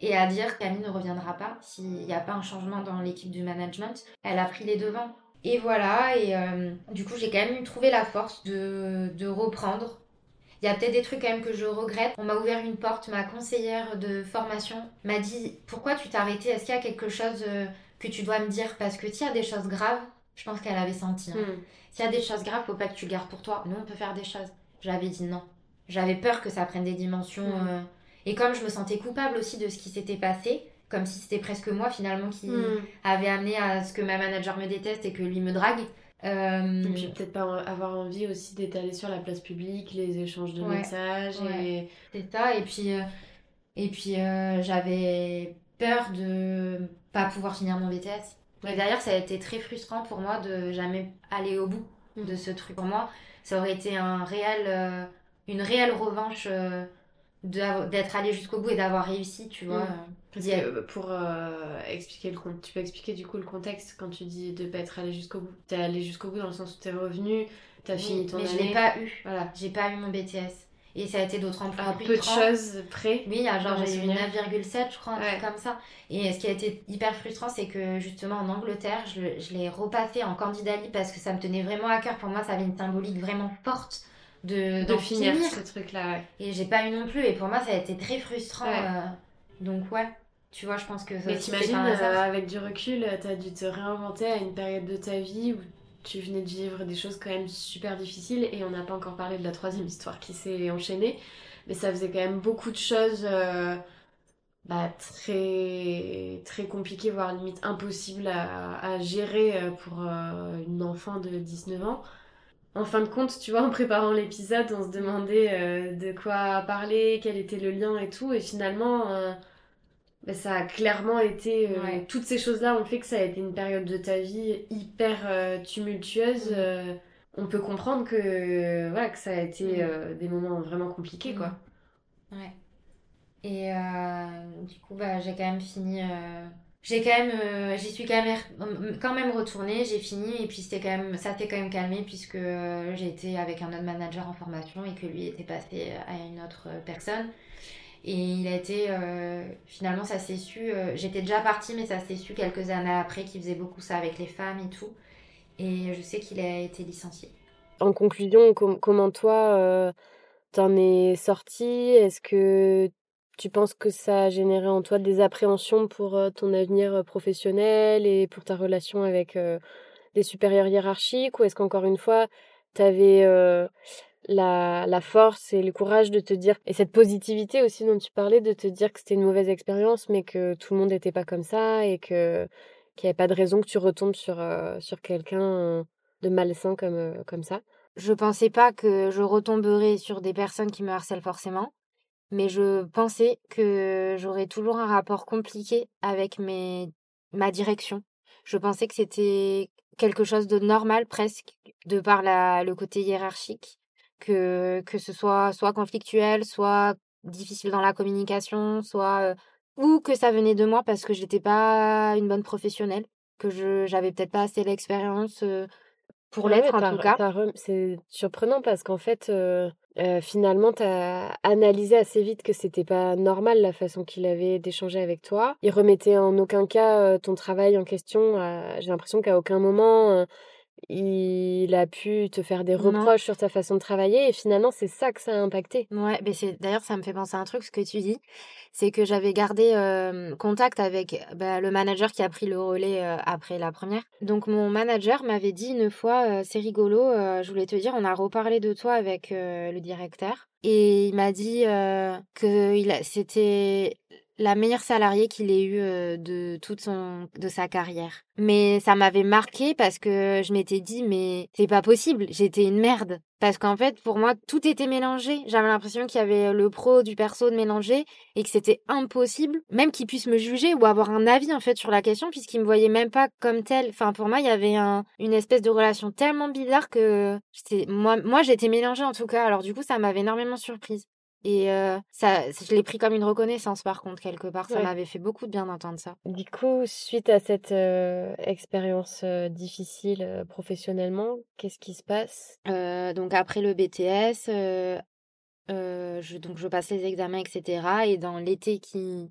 et à dire qu'Amine ne reviendra pas s'il n'y a pas un changement dans l'équipe du management. Elle a pris les devants. Et voilà, et euh, du coup j'ai quand même trouvé la force de, de reprendre. Il y a peut-être des trucs quand même que je regrette. On m'a ouvert une porte, ma conseillère de formation m'a dit pourquoi tu t'es arrêtée? Est-ce qu'il y a quelque chose euh, que tu dois me dire? Parce que s'il y a des choses graves, je pense qu'elle avait senti. hein. Mm. S'il y a des choses graves, faut pas que tu le gardes pour toi. Nous, on peut faire des choses. J'avais dit non. J'avais peur que ça prenne des dimensions. Mm. euh, Et comme je me sentais coupable aussi de ce qui s'était passé, comme si c'était presque moi finalement qui Mm. avait amené à ce que ma manager me déteste et que lui me drague. euh, Et puis peut-être pas avoir envie aussi d'étaler sur la place publique les échanges de Ouais. messages Ouais. et C'est ça. Et puis, euh, et puis euh, j'avais peur de pas pouvoir finir mon BTS. Et d'ailleurs, ça a été très frustrant pour moi de jamais aller au bout de ce truc. Pour moi, ça aurait été un réel, euh, une réelle revanche euh, d'être allé jusqu'au bout et d'avoir réussi, tu vois. Parce que, euh, pour euh, expliquer le compte, tu peux expliquer du coup le contexte quand tu dis de pas être allé jusqu'au bout. T'es allé jusqu'au bout dans le sens où t'es revenu, t'as fini Oui, ton mais je année. l'ai pas eu. Voilà. J'ai pas eu mon BTS. Et ça a été d'autant plus À peu de choses près. Oui, à genre j'ai eu souvenir. 9,7 je crois, un Ouais. truc comme ça. Et ce qui a été hyper frustrant, c'est que justement en Angleterre, je, je l'ai repassé en candidat libre parce que ça me tenait vraiment à cœur. Pour moi, ça avait une symbolique vraiment forte de, De finir, ce truc-là, ouais. Et j'ai pas eu non plus. Et pour moi, ça a été très frustrant. Ouais. euh, donc ouais, tu vois, je pense que ça Mais t'imagines, euh, avec du recul, t'as dû te réinventer à une période de ta vie où tu venais de vivre des choses quand même super difficiles et on n'a pas encore parlé de la troisième histoire qui s'est enchaînée, mais ça faisait quand même beaucoup de choses euh, bah, très, très compliquées, voire limite impossibles à, gérer euh, pour euh, une enfant de 19 ans. En fin de compte, tu vois, en préparant l'épisode, on se demandait de quoi parler, quel était le lien et tout, et finalement, ben, ça a clairement été. euh, Ouais. Toutes ces choses-là ont fait que ça a été une période de ta vie hyper euh, tumultueuse. Mhm. euh, on peut comprendre que, voilà, que ça a été euh, des moments vraiment compliqués, quoi. Ouais. Et du coup, bah, j'ai quand même fini. J'ai quand même, euh, j'y suis quand même, quand même retournée, j'ai fini et puis c'était quand même, ça s'est quand même calmé puisque euh, j'ai été avec un autre manager en formation et que lui était passé à une autre personne. Et il a été, euh, finalement, ça s'est su, euh, j'étais déjà partie, mais ça s'est su quelques années après qu'il faisait beaucoup ça avec les femmes et tout. Et je sais qu'il a été licencié. En conclusion, com- comment toi, euh, t'en es sorti Est-ce que tu penses que ça a généré en toi des appréhensions pour ton avenir professionnel et pour ta relation avec des supérieurs hiérarchiques? Ou est-ce qu'encore une fois, t'avais la, la force et le courage de te dire, et cette positivité aussi dont tu parlais, de te dire que c'était une mauvaise expérience, mais que tout le monde n'était pas comme ça et que qu'il n'y avait pas de raison que tu retombes sur, euh, sur quelqu'un euh, de malsain comme, euh, comme ça Je pensais pas que je retomberais sur des personnes qui me harcèlent forcément, mais je pensais que j'aurais toujours un rapport compliqué avec mes ma direction. Je pensais que c'était quelque chose de normal presque, de par la, le côté hiérarchique, que, que ce soit soit conflictuel, soit difficile dans la communication, soit euh, ou que ça venait de moi parce que j'étais pas une bonne professionnelle, que je j'avais peut-être pas assez l'expérience euh, pour Ouais, l'être en tout cas. C'est surprenant parce qu'en fait, euh, finalement, tu as analysé assez vite que c'était pas normal la façon qu'il avait d'échanger avec toi. Il remettait en aucun cas ton travail en question. J'ai l'impression qu'à aucun moment, il a pu te faire des Non. reproches sur ta façon de travailler et finalement, c'est ça que ça a impacté. Ouais, mais c'est d'ailleurs ça me fait penser à un truc ce que tu dis, c'est que j'avais gardé euh, contact avec bah, le manager qui a pris le relais euh, après la première. Donc mon manager m'avait dit une fois, euh, c'est rigolo, je voulais te dire, on a reparlé de toi avec le directeur et il m'a dit que c'était la meilleure salariée qu'il ait eue euh, de toute son de sa carrière. Mais ça m'avait marqué parce que je m'étais dit mais c'est pas possible, j'étais une merde parce qu'en fait pour moi tout était mélangé. J'avais l'impression qu'il y avait le pro du perso de mélangé et que c'était impossible même qu'il puisse me juger ou avoir un avis en fait sur la question puisqu'il me voyait même pas comme tel. Enfin pour moi il y avait un, une espèce de relation tellement bizarre que moi moi j'étais mélangée en tout cas. Alors du coup ça m'avait énormément surprise. Et euh, ça, je l'ai pris comme une reconnaissance par contre quelque part. Ça Ouais. m'avait fait beaucoup de bien d'entendre ça. Du coup, suite à cette euh, expérience euh, difficile professionnellement, qu'est-ce qui se passe? Donc après le BTS, je, donc je passe les examens, etc. Et dans l'été qui,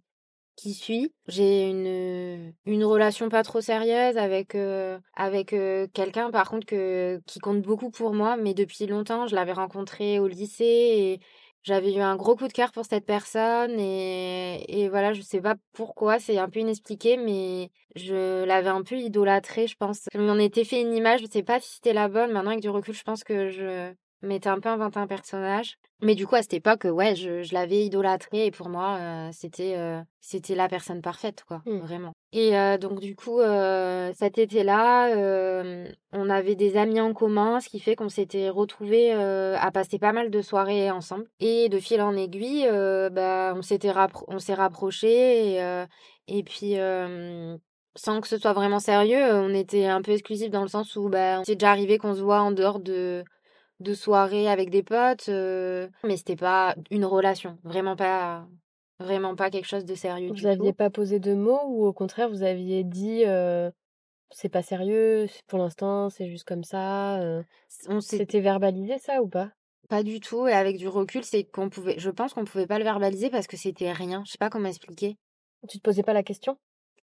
qui suit, j'ai une, une relation pas trop sérieuse avec, euh, avec euh, quelqu'un par contre que, qui compte beaucoup pour moi, mais depuis longtemps, je l'avais rencontré au lycée j'avais eu un gros coup de cœur pour cette personne et, et voilà, je sais pas pourquoi, c'est un peu inexpliqué, mais je l'avais un peu idolâtré, je pense. Je m'en étais fait une image, je sais pas si c'était la bonne, maintenant avec du recul, je pense que je, m'étais un peu inventé un personnage. Mais du coup, à cette époque, ouais, je, je l'avais idolâtré et pour moi, euh, c'était euh, c'était la personne parfaite, quoi, Mm. vraiment. Et euh, donc, du coup, cet été-là, on avait des amis en commun, ce qui fait qu'on s'était retrouvés à passer pas mal de soirées ensemble. Et de fil en aiguille, bah, on s'était rappro- on s'est rapprochés et, et puis. sans que ce soit vraiment sérieux, on était un peu exclusifs dans le sens où bah, c'est déjà arrivé qu'on se voit en dehors de, de soirées avec des potes, euh, mais c'était pas une relation, vraiment pas, vraiment pas quelque chose de sérieux Vous aviez tout. pas posé de mots ou au contraire vous aviez dit euh, c'est pas sérieux, pour l'instant c'est juste comme ça. euh. On s'est C'était verbalisé ça ou pas? Pas du tout, et avec du recul, c'est qu'on pouvait, je pense qu'on pouvait pas le verbaliser parce que c'était rien. Je sais pas comment expliquer. Tu te posais pas la question?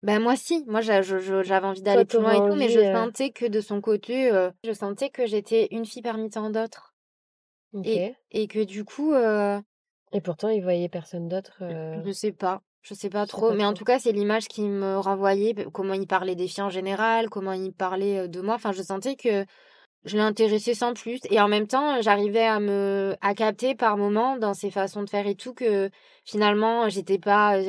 Ben moi si, moi j'avais envie d'aller plus loin et tout, mais je euh, sentais que de son côté, euh, je sentais que j'étais une fille parmi tant d'autres. Et, et que du coup, euh, Et pourtant il voyait personne d'autre. Je sais pas, je sais pas Je sais trop, pas mais en tout cas, c'est l'image qui me renvoyait, comment il parlait des filles en général, comment il parlait de moi. Enfin, je sentais que je l'intéressais sans plus. Et en même temps, j'arrivais à me, à capter par moments dans ses façons de faire et tout que finalement, j'étais pas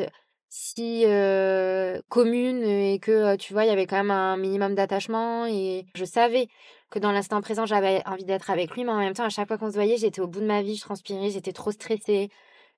si euh, commune et que, tu vois, il y avait quand même un minimum d'attachement et je savais que dans l'instant présent, j'avais envie d'être avec lui, mais en même temps, à chaque fois qu'on se voyait, j'étais au bout de ma vie, je transpirais, j'étais trop stressée.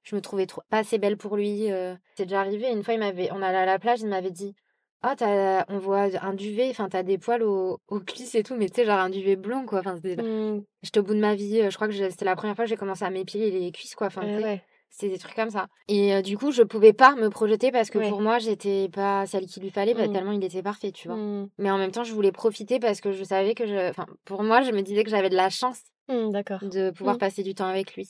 Je me trouvais trop, pas assez belle pour lui. euh. C'est déjà arrivé. Une fois, il m'avait, on allait à la plage, il m'avait dit, ah, t'as, on voit un duvet, enfin, t'as des poils au, au cuisse et tout, mais tu sais, genre un duvet blond, quoi. Enfin, c'était- hmm, j'étais au bout de ma vie. Je crois que c'était la première fois que j'ai commencé à m'épiler les cuisses, quoi. Enfin, ouais, ouais. C'est des trucs comme ça. Et euh, du coup, je pouvais pas me projeter parce que Ouais. pour moi, j'étais pas celle qu'il lui fallait, bah, Mm. tellement il était parfait, tu vois. Hmm, Mais en même temps, je voulais profiter parce que je savais que je, enfin, pour moi, je me disais que j'avais de la chance D'accord. de pouvoir Mm. passer du temps avec lui.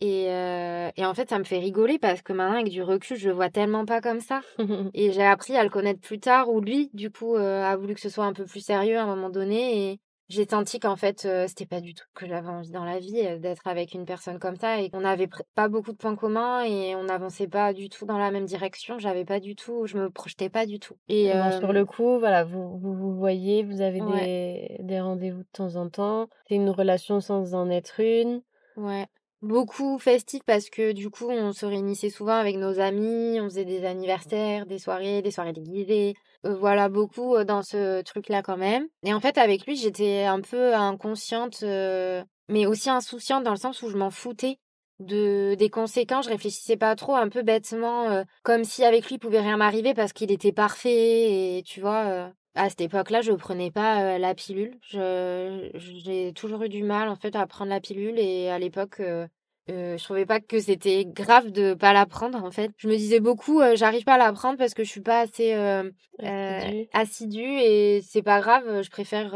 Et, euh, et en fait, ça me fait rigoler parce que maintenant, avec du recul, je le vois tellement pas comme ça. Et j'ai appris à le connaître plus tard, où lui, du coup, euh, a voulu que ce soit un peu plus sérieux à un moment donné. Et j'ai senti qu'en fait, euh, c'était pas du tout que j'avais envie dans la vie, euh, d'être avec une personne comme ça. Et qu'on n'avait pas beaucoup de points communs et on n'avançait pas du tout dans la même direction. J'avais pas du tout, je me projetais pas du tout. Et Bon, sur le coup, voilà, vous vous, vous voyez, vous avez ouais, des, des rendez-vous de temps en temps. C'est une relation sans en être une. ouais. Beaucoup festif parce que du coup, on se réunissait souvent avec nos amis, on faisait des anniversaires, des soirées, des soirées déguisées. Euh, voilà, beaucoup euh, dans ce truc-là quand même. Et en fait, avec lui, j'étais un peu inconsciente, euh, mais aussi insouciante dans le sens où je m'en foutais de des conséquences. Je réfléchissais pas trop, un peu bêtement, comme si avec lui, pouvait rien m'arriver parce qu'il était parfait. Et tu vois, à cette époque-là, je prenais pas euh, la pilule. J'ai toujours eu du mal en fait à prendre la pilule et à l'époque. euh, euh, je trouvais pas que c'était grave de pas la prendre en fait. Je me disais beaucoup, j'arrive pas à la prendre parce que je suis pas assez euh, Assidue. assidue et c'est pas grave, je préfère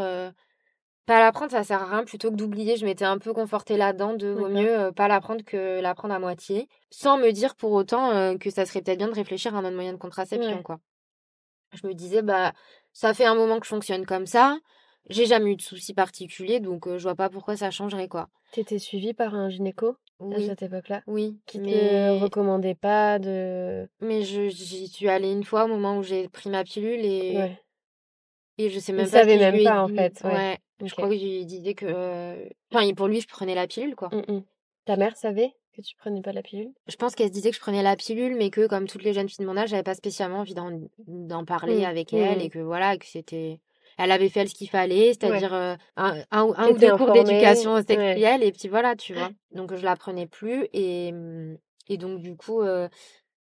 pas la prendre, ça sert à rien plutôt que d'oublier. Je m'étais un peu confortée là-dedans de vaut mieux pas la prendre que la prendre à moitié, sans me dire pour autant que ça serait peut-être bien de réfléchir à un autre moyen de contraception Ouais. quoi. Je me disais bah ça fait un moment que je fonctionne comme ça, j'ai jamais eu de soucis particuliers donc euh, je vois pas pourquoi ça changerait quoi. T'étais suivie par un gynéco à cette époque-là? Oui, qui te mais recommandait pas de... Mais je j'y suis allée une fois au moment où j'ai pris ma pilule et Ouais. et je sais Il même pas ce savait même pas en fait, ouais. Ouais, je crois que je lui disais que enfin pour lui je prenais la pilule quoi. Mm, mm. Ta mère savait? Que tu prenais pas la pilule? Je pense qu'elle se disait que je prenais la pilule mais que comme toutes les jeunes filles de mon âge, j'avais pas spécialement envie d'en parler Mm, avec elle et que voilà, que c'était elle avait fait ce qu'il fallait, c'est-à-dire euh, un, un, ou- un ou T'étais deux cours d'éducation Ouais. sexuelle et puis voilà, tu vois. Donc je la prenais plus et hum, et donc du coup euh,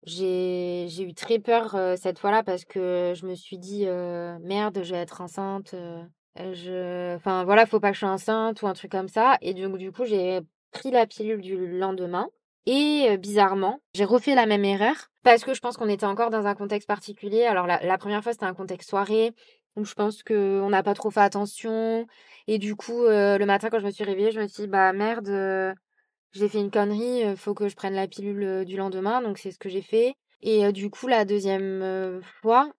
j'ai j'ai eu très peur euh, cette fois-là parce que je me suis dit euh, merde, je vais être enceinte. euh, je enfin voilà, faut pas que je sois enceinte ou un truc comme ça et donc du coup, j'ai pris la pilule du lendemain et bizarrement, j'ai refait la même erreur parce que je pense qu'on était encore dans un contexte particulier. Alors la, première fois, c'était un contexte soirée donc je pense que on n'a pas trop fait attention et du coup le matin quand je me suis réveillée, je me suis dit bah merde, j'ai fait une connerie, faut que je prenne la pilule du lendemain, donc c'est ce que j'ai fait. Et du coup, la deuxième fois,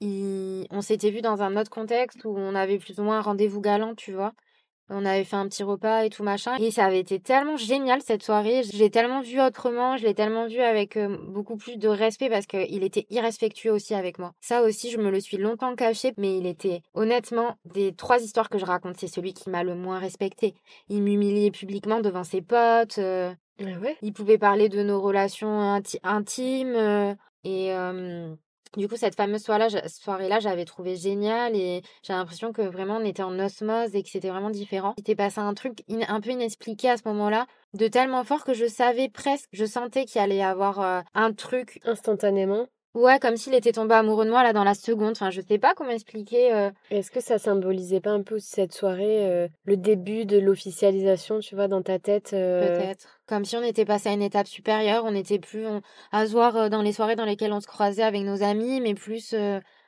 on s'était vu dans un autre contexte où on avait plus ou moins un rendez-vous galant, tu vois? On avait fait un petit repas et tout machin. Et ça avait été tellement génial cette soirée. Je l'ai tellement vu autrement. Je l'ai tellement vu avec euh, beaucoup plus de respect parce qu'il était irrespectueux aussi avec moi. Ça aussi, je me le suis longtemps caché. Mais il était, honnêtement, des trois histoires que je raconte, c'est celui qui m'a le moins respecté. Il m'humiliait publiquement devant ses potes. euh, Ah ouais? il pouvait parler de nos relations inti- intimes. euh, et euh, du coup, cette fameuse soirée-là, j'a- soirée-là, j'avais trouvé génial. Et j'ai l'impression que vraiment on était en osmose et que c'était vraiment différent. Il s'était passé un truc un peu inexpliqué à ce moment-là, de tellement fort que je savais presque, je sentais qu'il allait y avoir euh, un truc. Instantanément. Ouais, comme s'il était tombé amoureux de moi là dans la seconde. Enfin, je sais pas comment expliquer. euh, Est-ce que ça symbolisait pas un peu cette soirée, euh, le début de l'officialisation, tu vois, dans ta tête euh, Peut-être. Comme si on était passé à une étape supérieure, on n'était plus on- à se voir dans les soirées dans lesquelles on se croisait avec nos amis, mais plus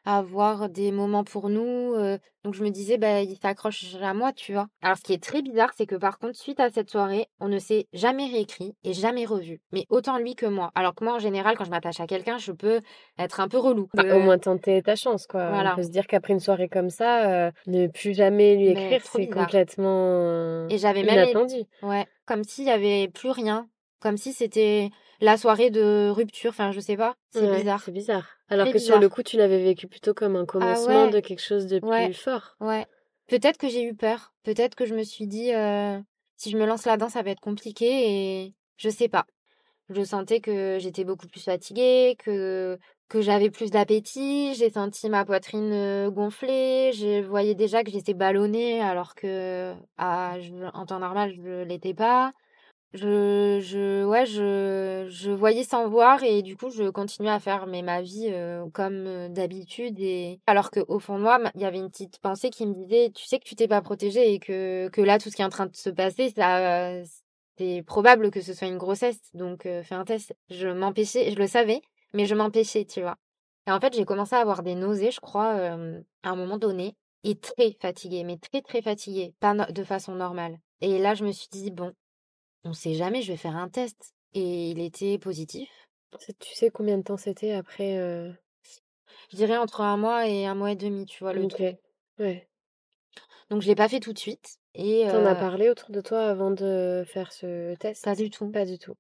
à avoir des moments pour nous. euh. Donc je me disais, bah, il s'accroche à moi, tu vois. Alors ce qui est très bizarre, c'est que par contre, suite à cette soirée, on ne s'est jamais réécrit et jamais revu. Mais autant lui que moi. Alors que moi, en général, quand je m'attache à quelqu'un, je peux être un peu relou. Bah, Euh, au moins tenter ta chance, quoi. Voilà. On peut se dire qu'après une soirée comme ça, euh, ne plus jamais lui écrire, c'est complètement euh, Et j'avais même inattendu. Ouais, comme s'il y avait plus rien, comme si c'était la soirée de rupture, enfin je sais pas, c'est Ouais, bizarre. C'est bizarre. Alors que sur le coup, tu l'avais vécu plutôt comme un commencement ouais. de quelque chose de plus Ouais. fort. Ouais. Peut-être que j'ai eu peur, peut-être que je me suis dit euh, si je me lance là-dedans, ça va être compliqué et je sais pas. Je sentais que j'étais beaucoup plus fatiguée, que que j'avais plus d'appétit, j'ai senti ma poitrine euh, gonfler, je voyais déjà que j'étais ballonnée alors que je- en temps normal, je l'étais pas. Je, je, ouais, je, je voyais sans voir et du coup, je continuais à faire mais, ma vie euh, comme euh, d'habitude. Et alors qu'au fond de moi, il y avait une petite pensée qui me disait, tu sais que tu t'es pas protégée et que, que là, tout ce qui est en train de se passer, ça, c'est probable que ce soit une grossesse. Donc, euh, fais un test. Je m'empêchais, je le savais, mais je m'empêchais, tu vois. Et en fait, j'ai commencé à avoir des nausées, je crois, à un moment donné, et très fatiguée, mais très, très fatiguée, pas de façon normale. Et là, je me suis dit, bon, on sait jamais, je vais faire un test. Et il était positif. Tu sais combien de temps c'était après euh, Je dirais entre un mois et un mois et demi, tu vois, le Ok. truc. Ouais. Donc, je l'ai pas fait tout de suite. Et T'en as euh, parlé autour de toi avant de faire ce test? pas du tout. Pas du tout.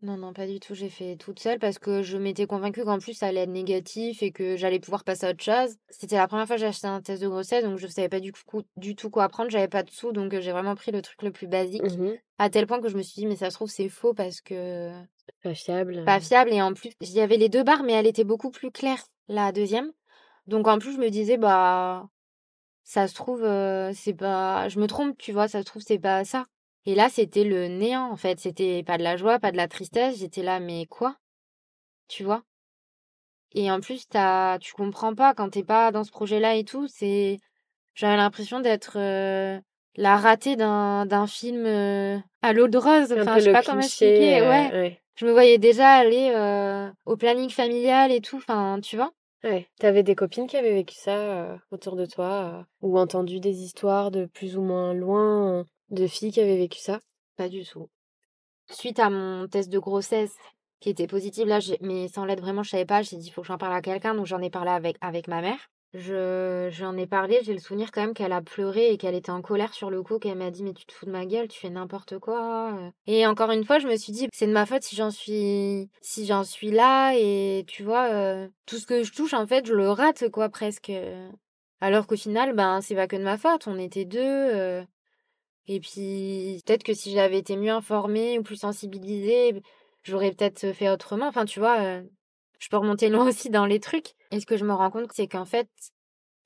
Non, non, pas du tout. J'ai fait toute seule parce que je m'étais convaincue qu'en plus, ça allait être négatif et que j'allais pouvoir passer à autre chose. C'était la première fois que j'ai acheté un test de grossesse, donc je savais pas du, coup, du tout quoi prendre. J'avais pas de sous, donc euh, j'ai vraiment pris le truc le plus basique. Mhm. À tel point que je me suis dit, mais ça se trouve, c'est faux parce que Pas fiable. pas fiable. Et en plus, il y avait les deux barres, mais elle était beaucoup plus claire, la deuxième. Donc en plus, je me disais, bah, ça se trouve, euh, c'est pas. Je me trompe, tu vois, ça se trouve, c'est pas ça. Et là, c'était le néant, en fait. C'était pas de la joie, pas de la tristesse. J'étais là, mais quoi? Tu vois? Et en plus, t'as, tu comprends pas quand t'es pas dans ce projet-là et tout. C'est, j'avais l'impression d'être euh, la ratée d'un d'un film euh, à l'eau de rose. Enfin, je sais pas comment expliquer. euh, Ouais. ouais. Je me voyais déjà aller au planning familial et tout. Enfin, tu vois? Ouais. T'avais des copines qui avaient vécu ça euh, autour de toi euh, ou entendu des histoires de plus ou moins loin de filles qui avaient vécu ça? Pas du tout. Suite à mon test de grossesse qui était positif, là, mais sans l'aide vraiment, je savais pas. J'ai dit, il faut que j'en parle à quelqu'un. Donc, j'en ai parlé avec, avec ma mère. Je, j'en ai parlé. J'ai le souvenir quand même qu'elle a pleuré et qu'elle était en colère sur le coup, qu'elle m'a dit, mais tu te fous de ma gueule, tu fais n'importe quoi. euh. Et encore une fois, je me suis dit, c'est de ma faute si j'en suis, si j'en suis là. Et tu vois, euh, tout ce que je touche, en fait, je le rate, quoi, presque. Alors qu'au final, ben, c'est pas que de ma faute. On était deux. euh, et puis, peut-être que si j'avais été mieux informée ou plus sensibilisée, j'aurais peut-être fait autrement. Enfin, tu vois, euh, je peux remonter loin aussi dans les trucs. Et ce que je me rends compte, c'est qu'en fait,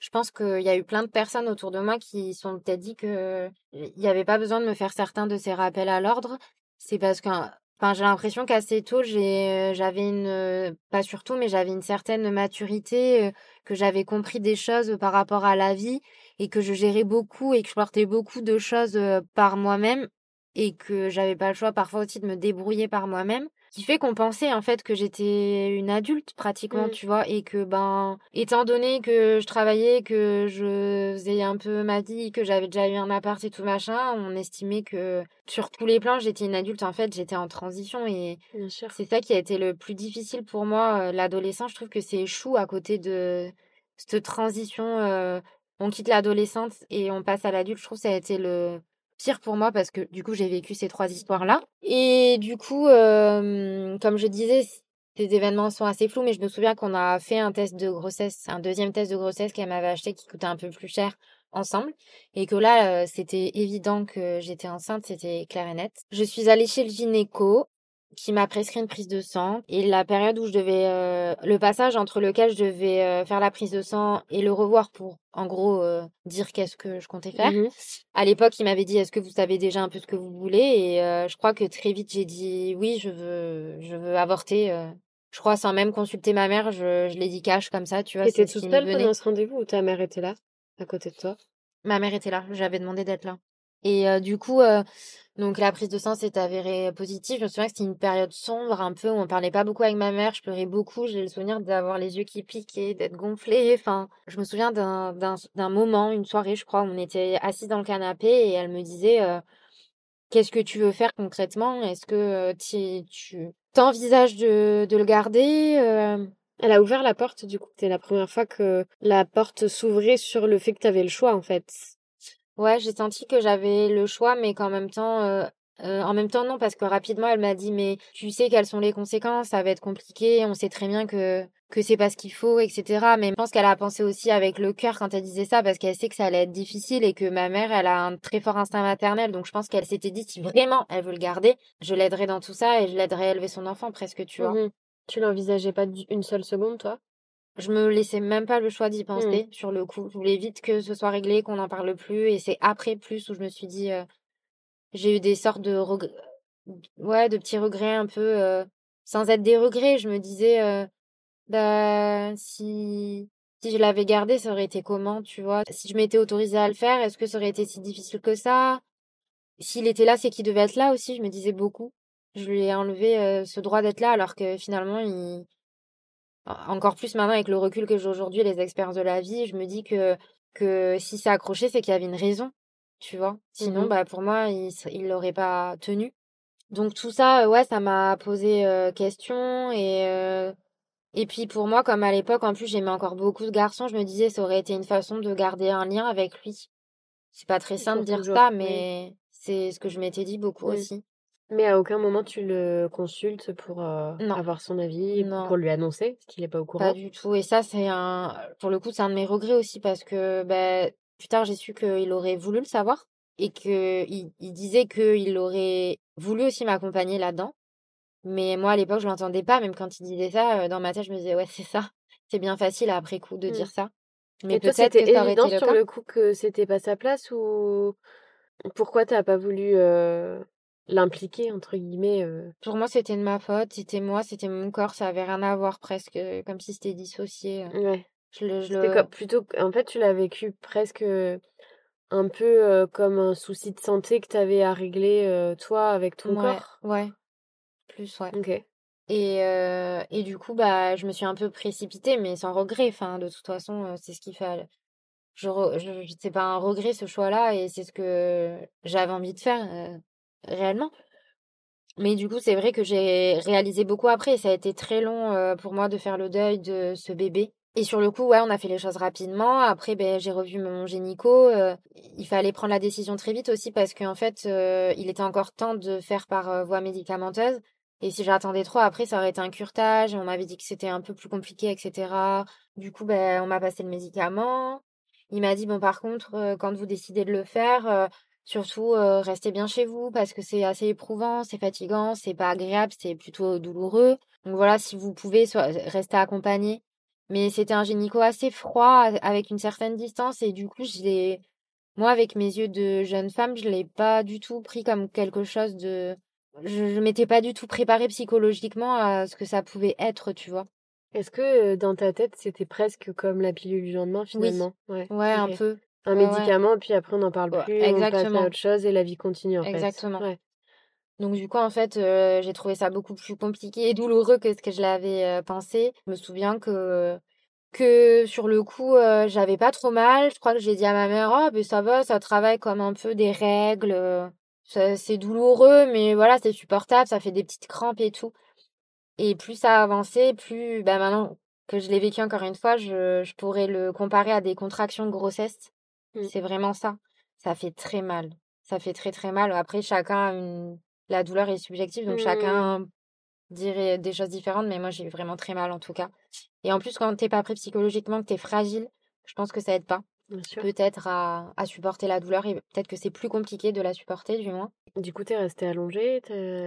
je pense qu'il y a eu plein de personnes autour de moi qui sont peut-être dit que il n'y avait pas besoin de me faire certains de ces rappels à l'ordre. C'est parce que, enfin, j'ai l'impression qu'assez tôt, j'ai, j'avais une, pas surtout, mais j'avais une certaine maturité, euh, que j'avais compris des choses par rapport à la vie et que je gérais beaucoup et que je portais beaucoup de choses euh, par moi-même et que j'avais pas le choix parfois aussi de me débrouiller par moi-même qui fait qu'on pensait en fait que j'étais une adulte pratiquement Mm. tu vois et que ben étant donné que je travaillais que je faisais un peu ma vie que j'avais déjà eu un appart et tout machin on estimait que sur tous les plans j'étais une adulte en fait j'étais en transition et c'est ça qui a été le plus difficile pour moi, euh, l'adolescence. Je trouve que c'est chou à côté de cette transition. euh, on quitte l'adolescente et on passe à l'adulte, je trouve que ça a été le pire pour moi parce que du coup, j'ai vécu ces trois histoires-là. Et du coup, comme je disais, ces événements sont assez flous, mais je me souviens qu'on a fait un test de grossesse, un deuxième test de grossesse qu'elle m'avait acheté qui coûtait un peu plus cher ensemble et que là c'était évident que j'étais enceinte, c'était clair et net. Je suis allée chez le gynéco qui m'a prescrit une prise de sang et la période où je devais euh, le passage entre lequel je devais euh, faire la prise de sang et le revoir pour en gros euh, dire qu'est-ce que je comptais faire. Mhm. À l'époque, il m'avait dit est-ce que vous savez déjà un peu ce que vous voulez? Et euh, je crois que très vite j'ai dit oui, je veux je veux avorter euh. je crois sans même consulter ma mère, je, je l'ai dit cash comme ça, tu vois, T'étais toute seule pendant ce rendez-vous ou ta mère était là, à côté de toi? Ma mère était là, j'avais demandé d'être là. Et euh, du coup, donc la prise de sang s'est avérée positive. Je me souviens que c'était une période sombre un peu où on parlait pas beaucoup avec ma mère. Je pleurais beaucoup. J'ai le souvenir d'avoir les yeux qui piquaient, d'être gonflée. Enfin, je me souviens d'un d'un moment, une soirée, je crois, où on était assis dans le canapé et elle me disait qu'est-ce que tu veux faire concrètement? Est-ce que tu tu t'envisages de le garder? Elle a ouvert la porte, du coup. C'était la première fois que la porte s'ouvrait sur le fait que t'avais le choix, en fait. Ouais, j'ai senti que j'avais le choix, mais qu'en même temps, euh, euh, en même temps non, parce que rapidement elle m'a dit, mais tu sais quelles sont les conséquences, ça va être compliqué, on sait très bien que que c'est pas ce qu'il faut, etc. Mais je pense qu'elle a pensé aussi avec le cœur quand elle disait ça, parce qu'elle sait que ça allait être difficile et que ma mère, elle a un très fort instinct maternel, donc je pense qu'elle s'était dit, si vraiment elle veut le garder, je l'aiderai dans tout ça et je l'aiderai à élever son enfant presque, tu vois. Mhm. Tu l'envisageais pas une seule seconde, toi? Je me laissais même pas le choix d'y penser sur le coup. Je voulais vite que ce soit réglé, qu'on n'en parle plus. Et c'est après plus où je me suis dit, euh, j'ai eu des sortes de regrets, ouais, de petits regrets un peu, euh, sans être des regrets. Je me disais, euh, bah, si, si je l'avais gardé, ça aurait été comment, tu vois? Si je m'étais autorisée à le faire, est-ce que ça aurait été si difficile que ça? S'il était là, c'est qu'il devait être là aussi, je me disais beaucoup. Je lui ai enlevé, ce droit d'être là alors que finalement, il, encore plus maintenant avec le recul que j'ai aujourd'hui, les expériences de la vie, je me dis que que si c'est accroché, c'est qu'il y avait une raison, tu vois? Sinon, Mhm. bah pour moi, il il l'aurait pas tenu. Donc tout ça, euh, ouais, ça m'a posé euh, question et euh, et puis pour moi, comme à l'époque, en plus j'aimais encore beaucoup ce garçon, je me disais ça aurait été une façon de garder un lien avec lui. C'est pas très simple de dire ça, oui. mais c'est ce que je m'étais dit beaucoup Oui. aussi. Mais à aucun moment tu le consultes pour euh, Non. avoir son avis, Non. pour lui annoncer, parce qu'il est pas au Pas courant. du tout. Et ça, c'est un, pour le coup, c'est un de mes regrets aussi parce que, ben, plus tard, j'ai su qu'il aurait voulu le savoir et que il, il disait qu'il aurait voulu aussi m'accompagner là-dedans. Mais moi, à l'époque, je l'entendais pas. Même quand il disait ça, euh, dans ma tête, je me disais, ouais, c'est ça. C'est bien facile après coup de Mm. dire ça. Mais Et toi, peut-être c'était que ça aurait évident été le sur cas. le coup que c'était pas sa place ou pourquoi t'as pas voulu euh, l'impliquer, entre guillemets euh, Pour moi, c'était de ma faute. C'était moi, c'était mon corps. Ça avait rien à voir presque, euh, comme si c'était dissocié. euh. Ouais. Je le, je C'était le... comme plutôt, en fait, tu l'as vécu presque un peu euh, comme un souci de santé que t'avais à régler euh, toi avec ton Ouais, corps? ouais. Plus, ouais. Ok. Et, euh, et du coup, bah, je me suis un peu précipitée, mais sans regret. Enfin, de toute façon, c'est ce qu'il fallait. Je, je, c'est pas un regret ce choix-là, et c'est ce que j'avais envie de faire réellement. Mais du coup, c'est vrai que j'ai réalisé beaucoup après, ça a été très long euh, pour moi de faire le deuil de ce bébé. Et sur le coup, ouais, on a fait les choses rapidement. Après, ben, j'ai revu mon gynéco. euh, il fallait prendre la décision très vite aussi parce qu'en fait, euh, il était encore temps de faire par voie médicamenteuse. Et si j'attendais trop, après, ça aurait été un curetage. On m'avait dit que c'était un peu plus compliqué, etc. Du coup, ben, on m'a passé le médicament. Il m'a dit, bon, par contre, quand vous décidez de le faire, surtout, euh, restez bien chez vous parce que c'est assez éprouvant, c'est fatigant, c'est pas agréable, c'est plutôt douloureux. Donc voilà, si vous pouvez, soit, rester accompagné. Mais c'était un gynéco assez froid, avec une certaine distance. Et du coup, je l'ai, moi, avec mes yeux de jeune femme, je l'ai pas du tout pris comme quelque chose de, je, je m'étais pas du tout préparée psychologiquement à ce que ça pouvait être, tu vois. Est-ce que euh, dans ta tête, c'était presque comme la pilule du lendemain Oui. finalement? Ouais. Ouais, un peu. Un Ouais, ouais. médicament, puis après on n'en parle Ouais, plus, on passe à autre chose et la vie continue en fait. Exactement. Ouais. Donc du coup, en fait, euh, j'ai trouvé ça beaucoup plus compliqué et douloureux que ce que je l'avais euh, pensé. Je me souviens que que sur le coup, euh, j'avais pas trop mal. Je crois que j'ai dit à ma mère, oh, ben ça va, ça travaille comme un peu des règles. C'est douloureux, mais voilà, c'est supportable, ça fait des petites crampes et tout. Et plus ça a avancé, plus, bah maintenant que je l'ai vécu encore une fois, je, je pourrais le comparer à des contractions de grossesse. Mm. C'est vraiment ça. Ça fait très mal. Ça fait très très mal. Après, chacun une... La douleur est subjective, donc Mm. chacun dirait des choses différentes, mais moi j'ai eu vraiment très mal en tout cas. Et en plus, quand t'es pas prêt psychologiquement, que t'es fragile, je pense que ça aide pas. Peut-être à, à supporter la douleur et peut-être que c'est plus compliqué de la supporter du moins. Du coup, t'es restée allongée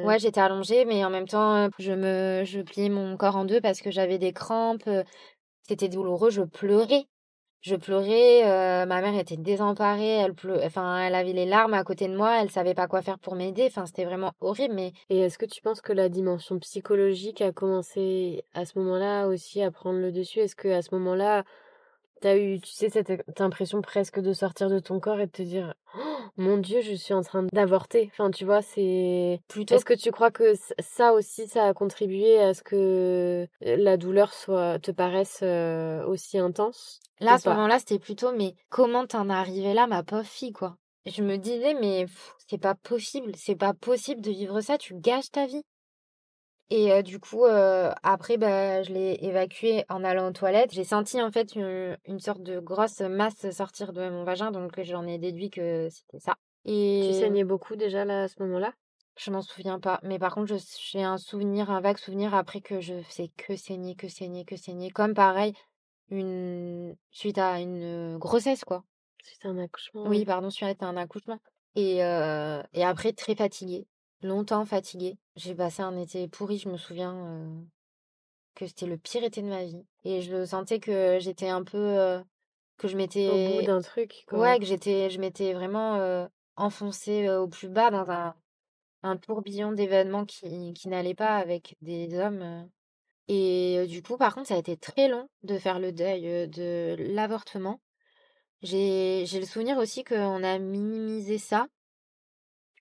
Ouais, j'étais allongée, mais en même temps, je me, je pliais mon corps en deux parce que j'avais des crampes. euh, C'était douloureux, je pleurais. Je pleurais, euh, ma mère était désemparée, elle pleu... enfin, elle avait les larmes à côté de moi, elle savait pas quoi faire pour m'aider. Enfin, c'était vraiment horrible, mais Et est-ce que tu penses que la dimension psychologique a commencé à ce moment-là aussi à prendre le dessus? Est-ce que à ce moment-là, t'as eu, tu sais, cette cette impression presque de sortir de ton corps et de te dire, Oh, mon Dieu, je suis en train d'avorter. Enfin, tu vois, c'est. plutôt Est-ce que tu crois que ça aussi, ça a contribué à ce que la douleur soit te paraisse euh, aussi intense? Là, à ce moment-là, c'était plutôt, mais comment t'en es arrivée là, ma pauvre fille, quoi? Je me disais, mais c'est pas possible, c'est pas possible de vivre ça, tu gâches ta vie. Et euh, du coup, euh, après, bah, je l'ai évacuée en allant aux toilettes. J'ai senti en fait une, une sorte de grosse masse sortir de mon vagin, donc j'en ai déduit que c'était ça. Tu Et saignais beaucoup déjà là à ce moment-là? Je m'en souviens pas. Mais par contre, j'ai un souvenir, un vague souvenir après que je faisais que saigner, que saigner, que saigner. Comme pareil, une suite à une grossesse, quoi. C'était un accouchement. Oui, pardon, suite à un accouchement. Et, euh, et après, très fatiguée. Longtemps fatiguée. J'ai passé un été pourri, je me souviens euh, que c'était le pire été de ma vie. Et je sentais que j'étais un peu... euh, que je Au bout m'étais... d'un truc, quoi. Ouais, que j'étais, je m'étais vraiment euh, enfoncée euh, au plus bas dans un, un tourbillon d'événements qui, qui n'allaient pas avec des hommes. euh. Et euh, du coup, par contre, ça a été très long de faire le deuil euh, de l'avortement. J'ai, j'ai le souvenir aussi qu'on a minimisé ça.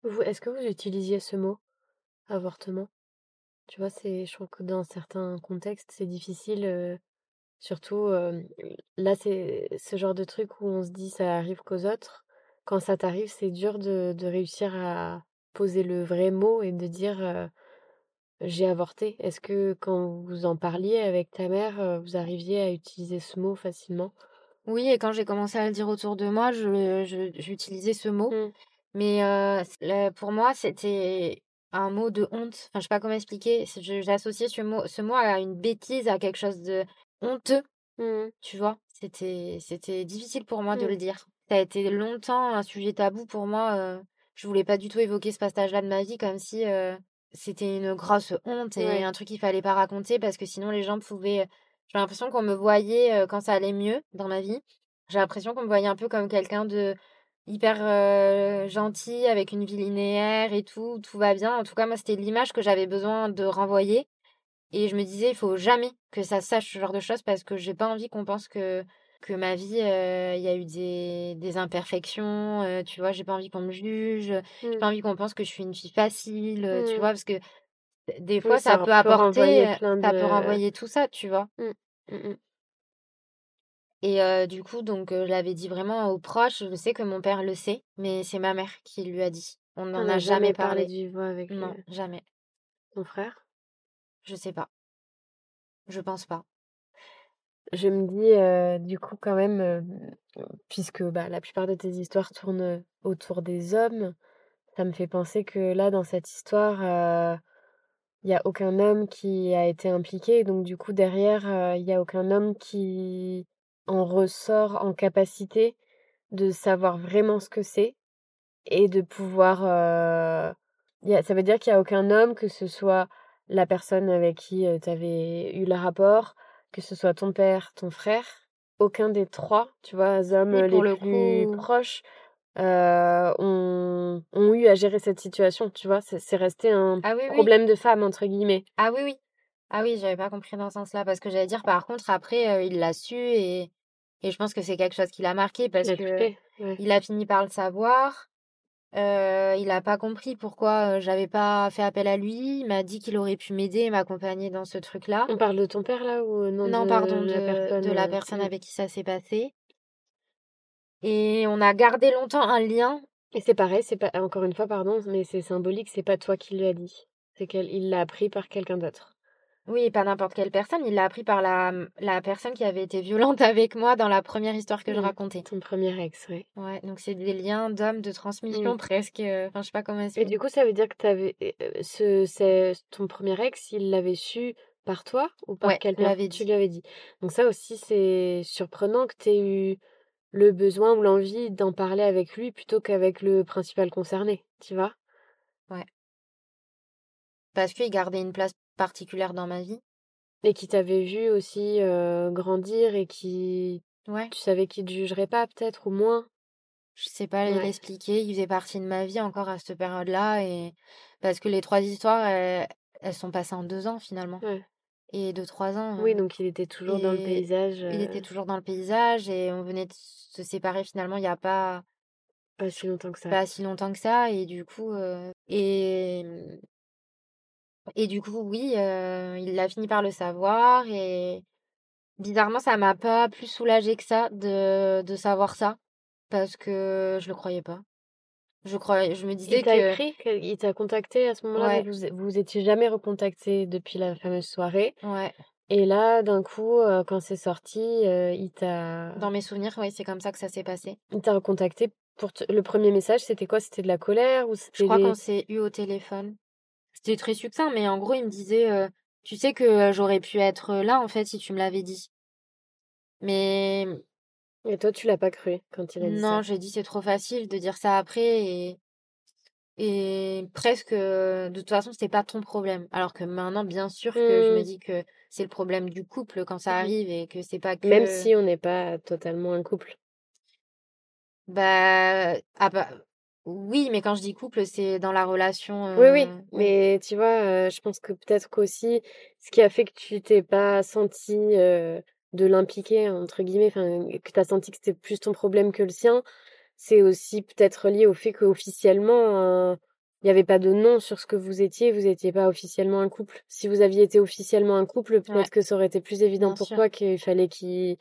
Vous, est-ce que vous utilisiez ce mot, avortement? Tu vois, c'est, je trouve que dans certains contextes, c'est difficile, euh, surtout, euh, là, c'est ce genre de truc où on se dit ça arrive qu'aux autres. Quand ça t'arrive, c'est dur de, de réussir à poser le vrai mot et de dire euh, j'ai avorté. Est-ce que quand vous en parliez avec ta mère, euh, vous arriviez à utiliser ce mot facilement? Oui, et quand j'ai commencé à le dire autour de moi, je, je- j'utilisais ce mot. Mm. Mais euh, pour moi, c'était un mot de honte. Enfin, je sais pas comment expliquer. J'associais ce mot, ce mot à une bêtise, à quelque chose de honteux. Mm. Tu vois, c'était c'était difficile pour moi de Mm. le dire. Ça a été longtemps un sujet tabou pour moi. euh, je voulais pas du tout évoquer ce passage-là de ma vie comme si euh, c'était une grosse honte et Ouais. un truc qu'il fallait pas raconter parce que sinon les gens pouvaient. J'ai l'impression qu'on me voyait quand ça allait mieux dans ma vie. J'ai l'impression qu'on me voyait un peu comme quelqu'un de hyper euh, gentil avec une vie linéaire et tout, tout va bien. En tout cas, moi, c'était l'image que j'avais besoin de renvoyer. Et je me disais, il faut jamais que ça sache ce genre de choses parce que j'ai pas envie qu'on pense que, que ma vie, euh, il y a eu des, des imperfections, euh, tu vois, j'ai pas envie qu'on me juge, j'ai Mm. pas envie qu'on pense que je suis une fille facile, tu Mm. vois, parce que des Oui, fois, ça ça peut apporter, ça peut renvoyer tout ça, tu vois. Mm, mm, mm. Et euh, du coup, donc, euh, je l'avais dit vraiment aux proches, je sais que mon père le sait, mais c'est ma mère qui lui a dit. On n'en a jamais parlé du voix avec Non, jamais. ton frère? Je sais pas. Je pense pas. Je me dis, euh, du coup, quand même, puisque bah, la plupart de tes histoires tournent autour des hommes, ça me fait penser que là, dans cette histoire, il n'y a aucun homme qui a été impliqué. Donc, du coup, derrière, il n'y a aucun homme qui en ressort en capacité de savoir vraiment ce que c'est et de pouvoir... euh, ça veut dire qu'il n'y a aucun homme, que ce soit la personne avec qui tu avais eu le rapport, que ce soit ton père, ton frère, aucun des trois, tu vois, hommes les le plus coup. proches, euh, ont, ont eu à gérer cette situation, tu vois? C'est resté un Ah oui, oui. problème de femme, entre guillemets. Ah oui, oui. Ah oui, j'avais pas compris dans ce sens-là. Parce que j'allais dire, par contre, après, euh, il l'a su et, et je pense que c'est quelque chose qui l'a marqué parce Il que ouais. il a fini par le savoir. Euh, il a pas compris pourquoi j'avais pas fait appel à lui. Il m'a dit qu'il aurait pu m'aider et m'accompagner dans ce truc-là. On parle de ton père, là, ou non Non, de pardon, de, la personne de la personne avec qui ça s'est passé. Et on a gardé longtemps un lien. Et c'est pareil, c'est pas, encore une fois, pardon, mais c'est symbolique, c'est pas toi qui lui as dit. C'est qu'il il l'a appris par quelqu'un d'autre. Oui, pas n'importe quelle personne. Il l'a appris par la, la personne qui avait été violente avec moi dans la première histoire que je Mm. racontais. Ton premier ex, ouais. Ouais, donc c'est des liens d'hommes de transmission Mm. presque. euh, Enfin, je sais pas comment Et expliquer. du coup, ça veut dire que t'avais euh, ce, c'est ton premier ex, il l'avait su par toi ou par Ouais, quelqu'un? Tu lui avais dit. Donc ça aussi, c'est surprenant que t'aies eu le besoin ou l'envie d'en parler avec lui plutôt qu'avec le principal concerné, tu vois? Parce qu'il gardait une place particulière dans ma vie. Et qui t'avait vu aussi euh, grandir et qui, Ouais. tu savais qu'il te jugerait pas peut-être ou moins. Je sais pas Ouais. l'expliquer. Il faisait partie de ma vie encore à cette période-là. Et parce que les trois histoires, elles, elles sont passées en deux ans finalement. Ouais. Et de trois ans. Oui, euh, donc il était toujours dans le paysage, il était toujours dans le paysage et on venait de se séparer finalement il n'y a pas, pas si longtemps que ça. pas si longtemps que ça. Et du coup, euh, et, et du coup, oui, euh, il a fini par le savoir. Et bizarrement, ça m'a pas plus soulagée que ça de, de savoir ça. Parce que je le croyais pas. Je croyais, je me disais Il t'a que. écrit, il t'a contacté à ce moment-là, Ouais. vous vous étiez jamais recontacté depuis la fameuse soirée. Ouais. Et là, d'un coup, euh, quand c'est sorti, euh, il t'a Dans mes souvenirs, oui, c'est comme ça que ça s'est passé. il t'a recontacté pour le premier message, c'était quoi? C'était de la colère ou Je crois qu'on s'est eu au téléphone. C'était très succinct, mais en gros, il me disait, euh, tu sais que j'aurais pu être là, en fait, si tu me l'avais dit. Mais Et toi, tu l'as pas cru quand il a dit non, ça? j'ai dit, c'est trop facile de dire ça après et, et presque, de toute façon, c'était pas ton problème. Alors que maintenant, bien sûr que je me Hmm. dis que c'est le problème du couple quand ça Mhm. arrive et que c'est pas Même que, si on n'est pas totalement un couple. bah, ah bah, oui, mais quand je dis couple, c'est dans la relation, Oui, oui, euh, oui. mais tu vois, euh, je pense que peut-être qu'aussi, ce qui a fait que tu t'es pas senti euh, de l'impliquer, entre guillemets, enfin, que tu as senti que c'était plus ton problème que le sien, c'est aussi peut-être lié au fait qu'officiellement, euh, il n'y avait pas de nom sur ce que vous étiez, vous n'étiez pas officiellement un couple. Si vous aviez été officiellement un couple, peut-être Ouais, que ça aurait été plus évident bien pour sûr. toi qu'il fallait qu'il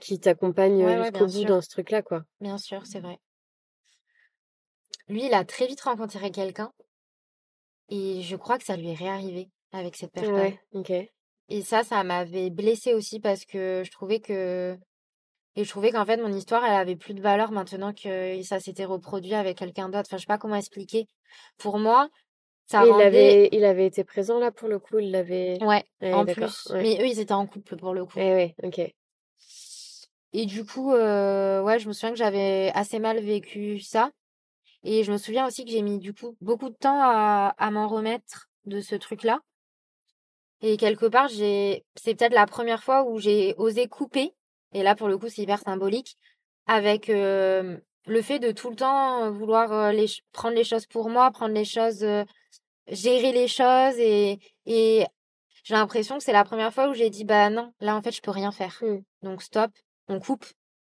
qu'il t'accompagne Ouais, jusqu'au bout sûr. dans ce truc-là, quoi. Bien sûr, c'est vrai. Lui, il a très vite rencontré quelqu'un et je crois que ça lui est réarrivé avec cette personne. ouais, ok. Et ça, ça m'avait blessée aussi parce que je trouvais que et je trouvais qu'en fait mon histoire, elle avait plus de valeur maintenant que ça s'était reproduit avec quelqu'un d'autre. Enfin, je sais pas comment expliquer. Pour moi, ça Et il rendait avait, il avait été présent là pour le coup, il l'avait. ouais, Ouais, en plus. ouais. Mais eux, ils étaient en couple pour le coup. Eh ouais, ok. Et du coup, euh, ouais, je me souviens que j'avais assez mal vécu ça. Et je me souviens aussi que j'ai mis du coup beaucoup de temps à, à m'en remettre de ce truc-là. Et quelque part, j'ai, c'est peut-être la première fois où j'ai osé couper. Et là, pour le coup, c'est hyper symbolique. Avec euh, le fait de tout le temps vouloir euh, les, prendre les choses pour moi, prendre les choses, euh, gérer les choses. Et, et j'ai l'impression que c'est la première fois où j'ai dit, bah non, là, en fait, je peux rien faire. Hmm. Donc, stop, on coupe.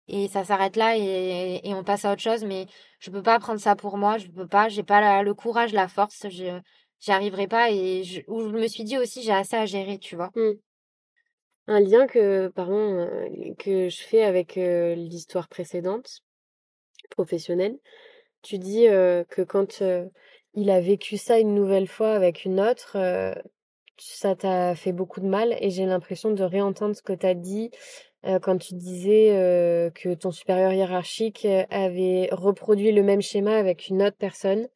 Et ça s'arrête là et, on passe à autre chose. Mais je peux pas prendre ça pour moi. Je peux pas. J'ai pas le courage, la force. Je, j'y arriverai pas. Et je, où je me suis dit aussi, j'ai assez à gérer, tu vois. Hmm. Un lien que, pardon, euh, que je fais avec euh, l'histoire précédente, professionnelle. Tu dis euh, que quand il a vécu ça une nouvelle fois avec une autre, ça t'a fait beaucoup de mal et j'ai l'impression de réentendre ce que t'as dit euh, quand tu disais euh, que ton supérieur hiérarchique euh, avait reproduit le même schéma avec une autre personne.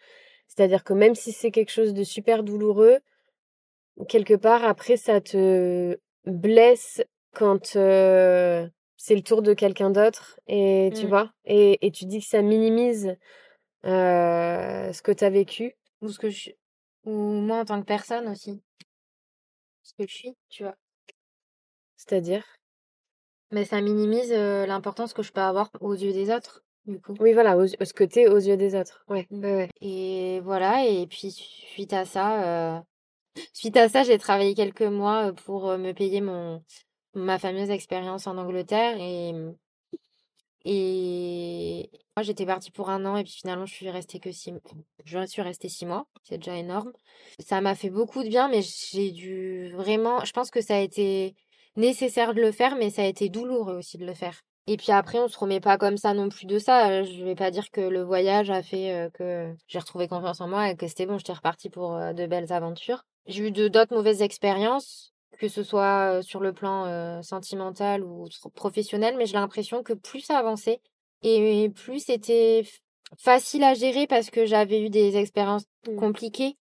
C'est-à-dire que même si c'est quelque chose de super douloureux, quelque part après ça te blesse quand euh, c'est le tour de quelqu'un d'autre et tu Mm. vois? Et, et tu dis que ça minimise ce que tu as vécu Ou ce que je, ou moi en tant que personne aussi. Ce que je suis, tu vois? c'est-à-dire? Mais ça minimise euh, l'importance que je peux avoir aux yeux des autres, du coup. oui voilà aux, ce que t'es aux yeux des autres ouais Mm. ouais ouais Et voilà, et puis suite à ça, euh, suite à ça, j'ai travaillé quelques mois euh, pour me payer mon ma fameuse expérience en Angleterre et et moi j'étais partie pour un an et puis finalement je suis restée que six je suis restée six mois, c'est déjà énorme. Ça m'a fait beaucoup de bien, mais j'ai dû vraiment, je pense que ça a été nécessaire de le faire, mais ça a été douloureux aussi de le faire. Et puis après, on se remet pas comme ça non plus de ça. Euh, Je vais pas dire que le voyage a fait euh, que j'ai retrouvé confiance en moi et que c'était bon, j'étais repartie pour euh, de belles aventures. J'ai eu de d'autres mauvaises expériences que ce soit sur le plan sentimental ou professionnel, mais j'ai l'impression que plus ça avançait et plus c'était facile à gérer parce que j'avais eu des expériences mmh. compliquées.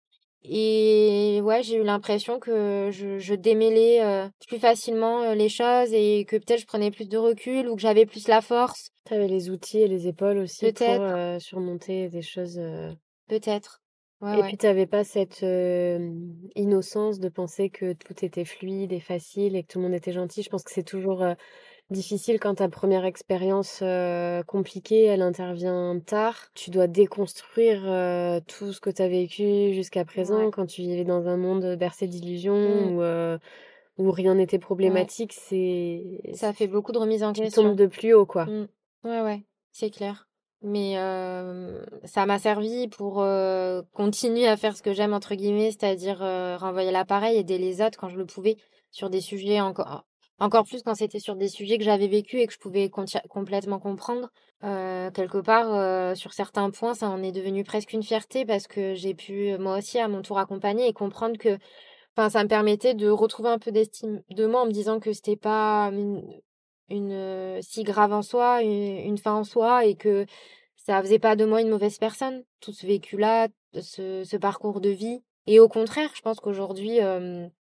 Et ouais, j'ai eu l'impression que je, je démêlais plus facilement les choses et que peut-être je prenais plus de recul ou que j'avais plus la force. Tu avais les outils et les épaules aussi pour surmonter des choses. Peut-être. et puis tu n'avais pas cette innocence de penser que tout était fluide et facile et que tout le monde était gentil. Je pense que c'est toujours difficile quand ta première expérience compliquée, elle intervient tard. Tu dois déconstruire tout ce que tu as vécu jusqu'à présent quand tu vivais dans un monde bercé d'illusions mmh. où, rien n'était problématique. C'est ça fait beaucoup de remise en question. Tu tombes de plus haut, quoi. Mmh. Ouais, ouais, c'est clair. Mais ça m'a servi pour continuer à faire ce que j'aime, entre guillemets, c'est-à-dire renvoyer l'appareil, aider les autres quand je le pouvais sur des sujets encore encore plus quand c'était sur des sujets que j'avais vécu et que je pouvais complètement comprendre. Euh, quelque part, euh, sur certains points, ça en est devenu presque une fierté parce que j'ai pu, euh, moi aussi, à mon tour, accompagner et comprendre que enfin, ça me permettait de retrouver un peu d'estime de moi en me disant que c'était pas une, si grave en soi, une, fin en soi et que ça faisait pas de moi une mauvaise personne, tout ce vécu-là, ce, ce parcours de vie. Et au contraire, je pense qu'aujourd'hui,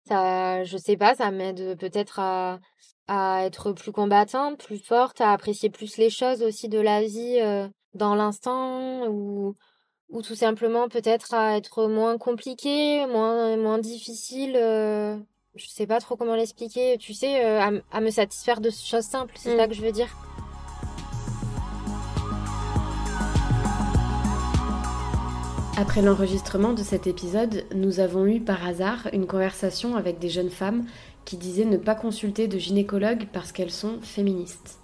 ça, je sais pas, ça m'aide peut-être à, à être plus combattante, plus forte, à apprécier plus les choses aussi de la vie euh, dans l'instant ou, ou tout simplement peut-être à être moins compliqué, moins, moins difficile. Euh, je sais pas trop comment l'expliquer, tu sais, euh, à, à, me satisfaire de choses simples, c'est ça mmh. que je veux dire? Après l'enregistrement de cet épisode, nous avons eu par hasard une conversation avec des jeunes femmes qui disaient ne pas consulter de gynécologue parce qu'elles sont féministes.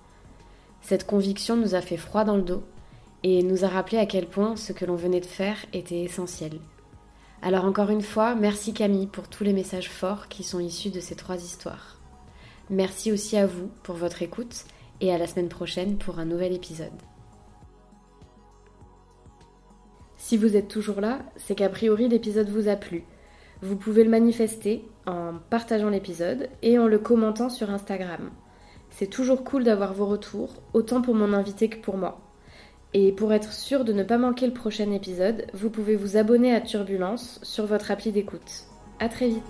Cette conviction nous a fait froid dans le dos et nous a rappelé à quel point ce que l'on venait de faire était essentiel. Alors encore une fois, merci Camille pour tous les messages forts qui sont issus de ces trois histoires. Merci aussi à vous pour votre écoute et à la semaine prochaine pour un nouvel épisode. Si vous êtes toujours là, c'est qu'a priori l'épisode vous a plu. Vous pouvez le manifester en partageant l'épisode et en le commentant sur Instagram. C'est toujours cool d'avoir vos retours, autant pour mon invité que pour moi. Et pour être sûr de ne pas manquer le prochain épisode, vous pouvez vous abonner à Turbulence sur votre appli d'écoute. A très vite